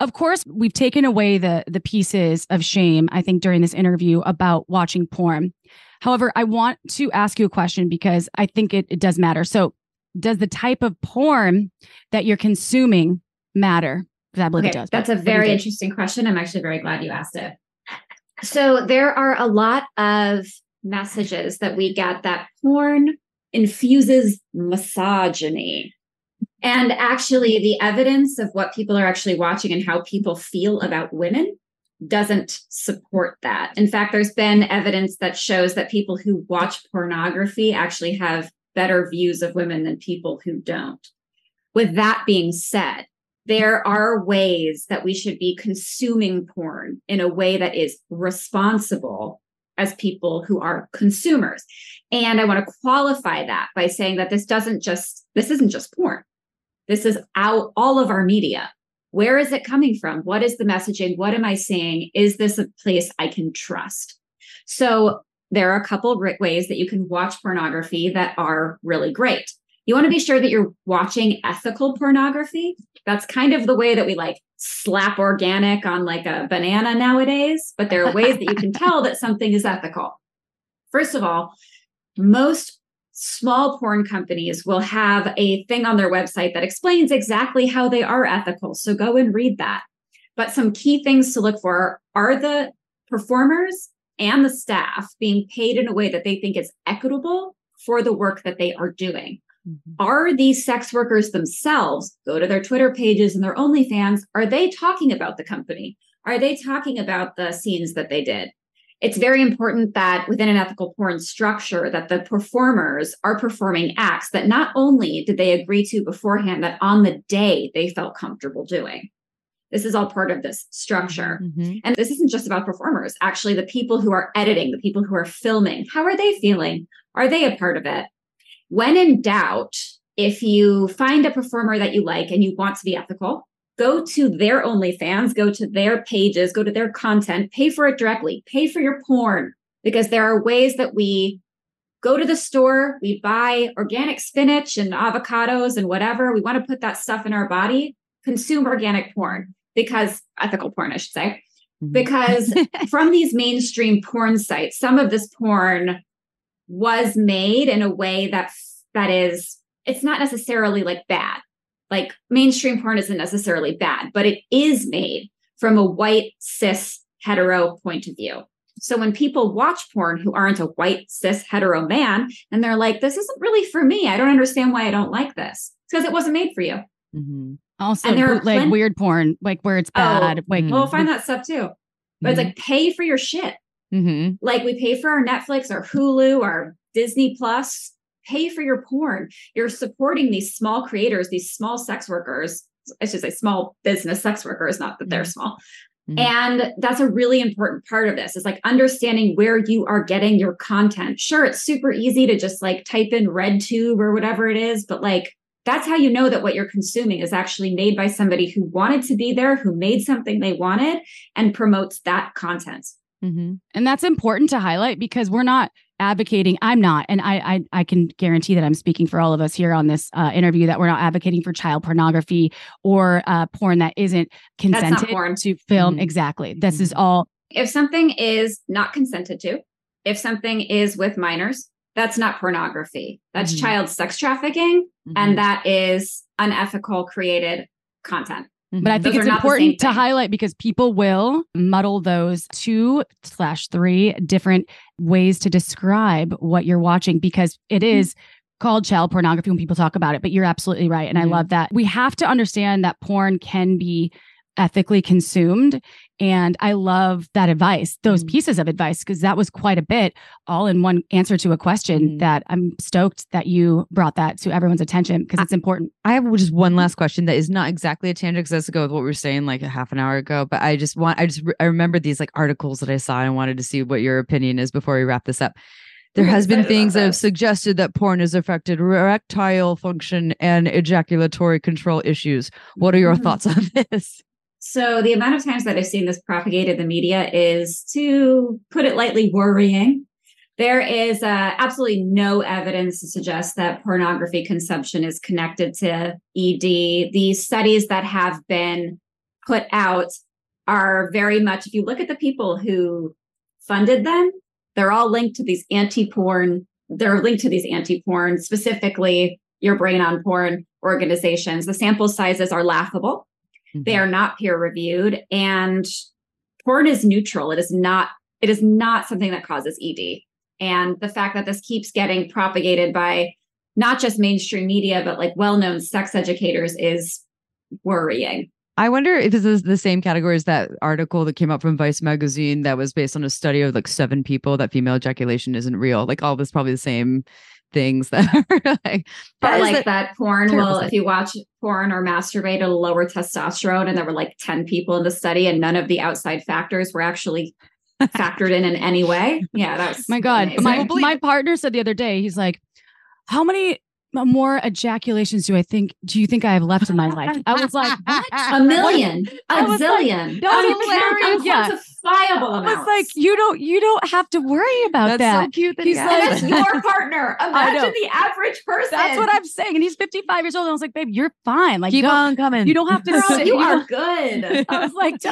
[SPEAKER 3] of course we've taken away the the pieces of shame i think during this interview about watching porn. However i want to ask you a question because i think it, it does matter. So does the type of porn that you're consuming matter? I believe it does
[SPEAKER 5] that's a
[SPEAKER 3] what do you
[SPEAKER 5] very interesting question. I'm actually very glad you asked it. So there are a lot of messages that we get that porn infuses misogyny. And actually, the evidence of what people are actually watching and how people feel about women doesn't support that. In fact, there's been evidence that shows that people who watch pornography actually have better views of women than people who don't. With that being said, there are ways that we should be consuming porn in a way that is responsible as people who are consumers. And I want to qualify that by saying that this doesn't just, this isn't just porn. This is out all of our media. Where is it coming from? What is the messaging? What am I saying? Is this a place I can trust? So there are a couple of ways that you can watch pornography that are really great. You want to be sure that you're watching ethical pornography. That's kind of the way that we like slap organic on like a banana nowadays, but there are ways that you can tell that something is ethical. First of all, most small porn companies will have a thing on their website that explains exactly how they are ethical. So go and read that. But some key things to look for are the performers and the staff being paid in a way that they think is equitable for the work that they are doing. Mm-hmm. Are these sex workers themselves, go to their Twitter pages and their OnlyFans, are they talking about the company? Are they talking about the scenes that they did? It's very important that within an ethical porn structure that the performers are performing acts that not only did they agree to beforehand that on the day they felt comfortable doing. This is all part of this structure.
[SPEAKER 4] Mhm.
[SPEAKER 5] And this isn't just about performers. Actually, the people who are editing, the people who are filming, how are they feeling? Are they a part of it? When in doubt, if you find a performer that you like and you want to be ethical, go to their OnlyFans, go to their pages, go to their content, pay for it directly, pay for your porn, because there are ways that we go to the store, we buy organic spinach and avocados and whatever. We want to put that stuff in our body, consume organic porn because ethical porn, I should say
[SPEAKER 4] Mhm.
[SPEAKER 5] because from these mainstream porn sites some of this porn was made in a way that that is it's not necessarily like bad like mainstream porn isn't necessarily bad but it is made from a white cis hetero point of view. So when people watch porn who aren't a white cis hetero man and they're like this isn't really for me. I don't understand why i don't like this. It's because it wasn't made for you.
[SPEAKER 4] Mhm.
[SPEAKER 3] also
[SPEAKER 5] And there are
[SPEAKER 3] bootleg
[SPEAKER 5] plen-
[SPEAKER 3] weird porn like where it's
[SPEAKER 5] Oh,
[SPEAKER 3] bad like
[SPEAKER 5] we'll find that stuff too. But it's like pay for your shit.
[SPEAKER 4] Mhm.
[SPEAKER 5] like we pay for our Netflix, our Hulu, our Disney Plus, pay for your porn. You're supporting these small creators, these small sex workers. I should say small business sex workers, not that they're small.
[SPEAKER 4] Mhm.
[SPEAKER 5] And that's a really important part of this is like understanding where you are getting your content. Sure, it's super easy to just like type in RedTube or whatever it is, but like that's how you know that what you're consuming is actually made by somebody who wanted to be there, who made something they wanted and promotes that content.
[SPEAKER 4] Mhm.
[SPEAKER 3] and that's important to highlight because we're not advocating i'm not and I, I i can guarantee that i'm speaking for all of us here on this uh, interview that we're not advocating for child pornography or uh, porn that isn't
[SPEAKER 5] not
[SPEAKER 3] consented
[SPEAKER 5] porn.
[SPEAKER 3] to film
[SPEAKER 4] Mhm.
[SPEAKER 3] exactly this is all
[SPEAKER 5] if something is not consented to, if something is with minors, that's not pornography. That's
[SPEAKER 4] Mhm.
[SPEAKER 5] child sex trafficking, and that is unethical created content.
[SPEAKER 3] But I think
[SPEAKER 5] Those
[SPEAKER 3] it's
[SPEAKER 5] are not the same
[SPEAKER 3] important to highlight because people will muddle those two slash three different ways to describe what you're watching because it is Mm-hmm. called child pornography when people talk about it. But you're absolutely right. And I
[SPEAKER 4] Mhm.
[SPEAKER 3] love that. We have to understand that porn can be ethically consumed. And I love that advice, those
[SPEAKER 4] Mhm.
[SPEAKER 3] pieces of advice, because that was quite a bit all in one answer to a question
[SPEAKER 4] Mhm.
[SPEAKER 3] that I'm stoked that you brought that to everyone's attention because it's important.
[SPEAKER 4] I have just one last question that is not exactly a tangent because that's to go with what we were saying like a half an hour ago. But I just want, I just, I remember these like articles that I saw and I wanted to see what your opinion is before we wrap this up. There has been things that have suggested that porn has affected erectile function and ejaculatory control issues. What are your thoughts on this?
[SPEAKER 5] So the amount of times that I've seen this propagated in the media is, to put it lightly, worrying. There is uh, absolutely no evidence to suggest that pornography consumption is connected to ED. The studies that have been put out are very much, if you look at the people who funded them, they're all linked to these anti-porn, they're linked to these anti-porn, specifically your brain on porn organizations. The sample sizes are laughable. They are mm-hmm. not peer reviewed and porn is neutral. It is not it is not something that causes ED. And the fact that this keeps getting propagated by not just mainstream media but like well-known sex educators is worrying.
[SPEAKER 4] I wonder if this is the same category as that article that came out from Vice magazine that was based on a study of like seven people that female ejaculation isn't real. Like all this probably the same things that are like,
[SPEAKER 5] Or
[SPEAKER 4] That is
[SPEAKER 5] like
[SPEAKER 4] the-
[SPEAKER 5] that porn
[SPEAKER 4] terrible
[SPEAKER 5] will
[SPEAKER 4] thing.
[SPEAKER 5] if you watch porn or masturbate it'll lower testosterone and there were like 10 people in the study and none of the outside factors were actually factored in in any way. Yeah, that was
[SPEAKER 3] My God,
[SPEAKER 5] amazing.
[SPEAKER 3] my, my partner said the other day, he's like, "How many more ejaculations do I think? Do you think I have left in my life?" I was like, "What?"
[SPEAKER 5] a million, a
[SPEAKER 3] I was like,
[SPEAKER 5] zillion,
[SPEAKER 3] that
[SPEAKER 5] a
[SPEAKER 3] was hilarious. Yeah.
[SPEAKER 5] Quantifiable
[SPEAKER 3] I
[SPEAKER 5] amounts.
[SPEAKER 3] was like, "You don't, you don't have to worry about
[SPEAKER 4] That's
[SPEAKER 3] that."
[SPEAKER 4] so cute. That
[SPEAKER 3] He's
[SPEAKER 4] he
[SPEAKER 3] like-
[SPEAKER 5] and that's your partner. Imagine the average person.
[SPEAKER 3] That's what I'm saying. And he's 55 years old. And I was like, "Babe, you're fine. Like,
[SPEAKER 4] Keep on coming.
[SPEAKER 3] you don't have to
[SPEAKER 5] Girl,
[SPEAKER 3] sit
[SPEAKER 5] you are good.
[SPEAKER 3] I was like,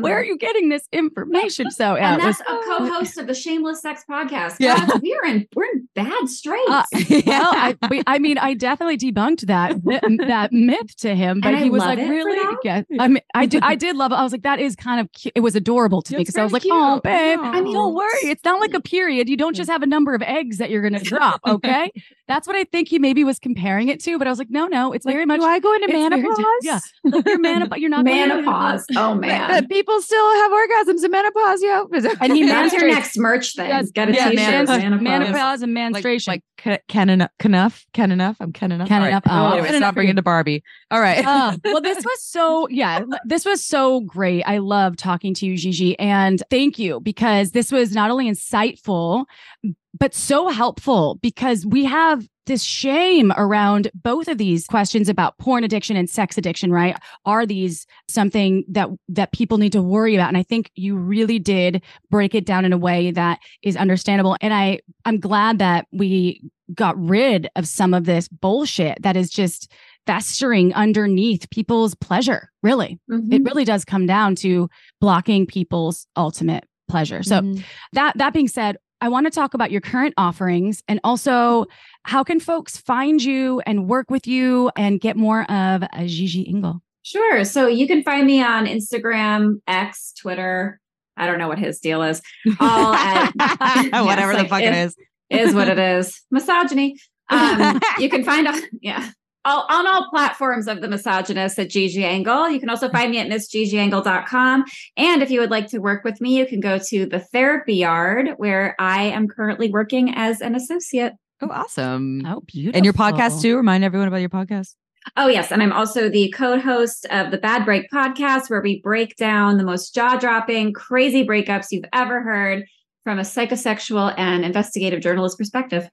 [SPEAKER 3] where are you getting this information?" So yeah,
[SPEAKER 5] and
[SPEAKER 3] it was-
[SPEAKER 5] that's a co-host of the Shameless Sex Podcast.
[SPEAKER 4] Yeah.
[SPEAKER 5] God, we are in we're in bad straits.
[SPEAKER 3] Uh, well, I, we- I mean, I definitely debunked that myth- that myth to him, but
[SPEAKER 5] And I
[SPEAKER 3] he was like,
[SPEAKER 5] it
[SPEAKER 3] "Really?" Yeah, I mean, I did, I did love it. I was like, "That is kind of, cute. it was adorable to me,"
[SPEAKER 4] It's
[SPEAKER 3] because I was like, "Oh,
[SPEAKER 4] cute.
[SPEAKER 3] babe,
[SPEAKER 4] I
[SPEAKER 5] mean,
[SPEAKER 3] don't worry, it's not like a period. You don't mm. just have a number of eggs that you're gonna drop." Okay, that's what I think he maybe was comparing it to, but I was like, "No, no, it's very much
[SPEAKER 4] Do I go into
[SPEAKER 3] it's very
[SPEAKER 4] menopause?
[SPEAKER 3] yeah. like you're menopause. You're not going
[SPEAKER 5] menopause. Oh man.
[SPEAKER 4] but people still have orgasms in menopause, yo.
[SPEAKER 3] And he
[SPEAKER 5] That's your next merch thing.
[SPEAKER 3] Yes,
[SPEAKER 5] Get a
[SPEAKER 3] yeah,
[SPEAKER 5] t-shirt.
[SPEAKER 3] man-
[SPEAKER 5] menopause.
[SPEAKER 3] menopause and menstruation.
[SPEAKER 4] like ca- can enough, enough, can enough. I'm can enough.
[SPEAKER 3] Can
[SPEAKER 4] All right.
[SPEAKER 3] enough. Oh,
[SPEAKER 4] Anyway,
[SPEAKER 3] can enough
[SPEAKER 4] stop bringing to Barbie. All right.
[SPEAKER 3] Uh, well, this was so, yeah, this was so great. I love talking to you, Gigi. And thank you because this was not only insightful, but so helpful because we have this shame around both of these questions about porn addiction and sex addiction, right? Are these something that that people need to worry about? And I think you really did break it down in a way that is understandable. And I I'm glad that we got rid of some of this bullshit that is just festering underneath people's pleasure. Really,
[SPEAKER 5] Mhm.
[SPEAKER 3] it really does come down to blocking people's ultimate pleasure. So
[SPEAKER 4] Mhm.
[SPEAKER 3] that that being said, I want to talk about your current offerings and also how can folks find you and work with you and get more of a Gigi Engle.
[SPEAKER 5] Sure. So you can find me on Instagram, X, Twitter. I don't know what his deal is. All at
[SPEAKER 4] whatever
[SPEAKER 5] Yes,
[SPEAKER 4] the
[SPEAKER 5] like,
[SPEAKER 4] fuck it is.
[SPEAKER 5] is what it is. Misogyny. Um, you can find on yeah. All, on all platforms of the misogynist at Gigi Engle. You can also find me at missgigiengle.com. And if you would like to work with me, you can go to the therapy yard where I am currently working as an associate.
[SPEAKER 4] Oh, awesome.
[SPEAKER 3] Oh, beautiful.
[SPEAKER 4] And your podcast too. Remind everyone about your podcast.
[SPEAKER 5] Oh, yes. And I'm also the co host of the Bad Break podcast, where we break down the most jaw dropping, crazy breakups you've ever heard from a psychosexual and investigative journalist perspective.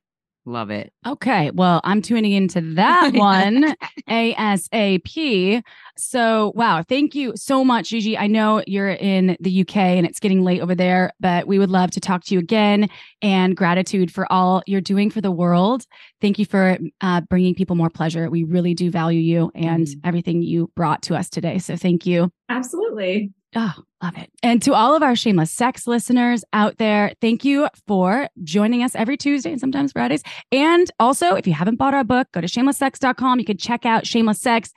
[SPEAKER 4] Love it.
[SPEAKER 3] Okay. Well, I'm tuning into that one ASAP. So, wow. Thank you so much, Gigi. I know you're in the UK and it's getting late over there, but we would love to talk to you again and gratitude for all you're doing for the world. Thank you for uh, bringing people more pleasure. We really do value you and
[SPEAKER 4] Mhm.
[SPEAKER 3] everything you brought to us today. So, thank you.
[SPEAKER 5] Absolutely.
[SPEAKER 3] Oh, love it. And to all of our shameless sex listeners out there, thank you for joining us every Tuesday and sometimes Fridays. And also, if you haven't bought our book, go to shamelesssex.com. You can check out Shameless Sex.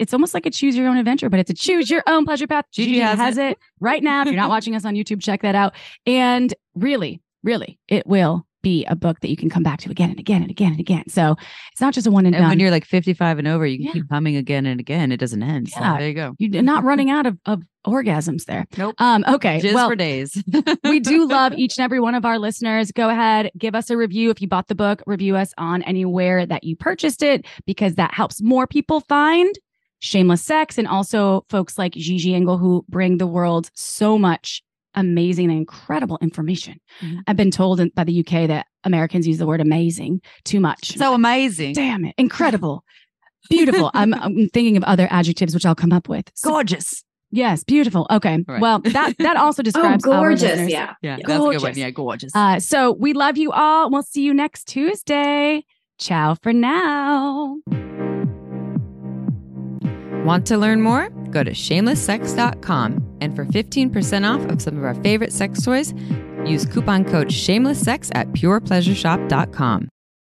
[SPEAKER 3] It's almost like a choose your own adventure, but it's a choose your own pleasure path.
[SPEAKER 4] Gigi has
[SPEAKER 3] has, it. right now. If you're not watching us on YouTube, check that out. And really, really, it will be a book that you can come back to again and again and again and again. So it's not just a one and,
[SPEAKER 4] And
[SPEAKER 3] done.
[SPEAKER 4] when you're like 55 and over, you can
[SPEAKER 3] Yeah.
[SPEAKER 4] keep coming again and again. It doesn't end. So
[SPEAKER 3] Yeah.
[SPEAKER 4] there you go.
[SPEAKER 3] You're not running out of, of orgasms there.
[SPEAKER 4] Nope.
[SPEAKER 3] Um, okay.
[SPEAKER 4] Just
[SPEAKER 3] well,
[SPEAKER 4] for days.
[SPEAKER 3] we do love each and every one of our listeners. Go ahead, give us a review. If you bought the book, review us on anywhere that you purchased it because that helps more people find shameless sex and also folks like Gigi Engle who bring the world so much amazing and incredible information.
[SPEAKER 4] Mhm.
[SPEAKER 3] I've been told by the UK that Americans use the word amazing too much.
[SPEAKER 4] so amazing.
[SPEAKER 3] damn it, incredible. Beautiful. I'm, I'm thinking of other adjectives which I'll come up with. So-
[SPEAKER 4] Gorgeous.
[SPEAKER 3] yes, beautiful. Okay.
[SPEAKER 4] Right.
[SPEAKER 3] Well, that that also
[SPEAKER 5] Oh,
[SPEAKER 3] describes our
[SPEAKER 5] gorgeous.
[SPEAKER 3] listeners.
[SPEAKER 5] Yeah.
[SPEAKER 4] Yeah, that's a good one.
[SPEAKER 3] Gorgeous.
[SPEAKER 4] Yeah, gorgeous.
[SPEAKER 3] Uh, so we love you all. We'll see you next Tuesday. Ciao for now.
[SPEAKER 1] Want to learn more? Go to shamelesssex.com and for 15% off of some of our favorite sex toys, use coupon code shamelesssex at purepleasureshop.com.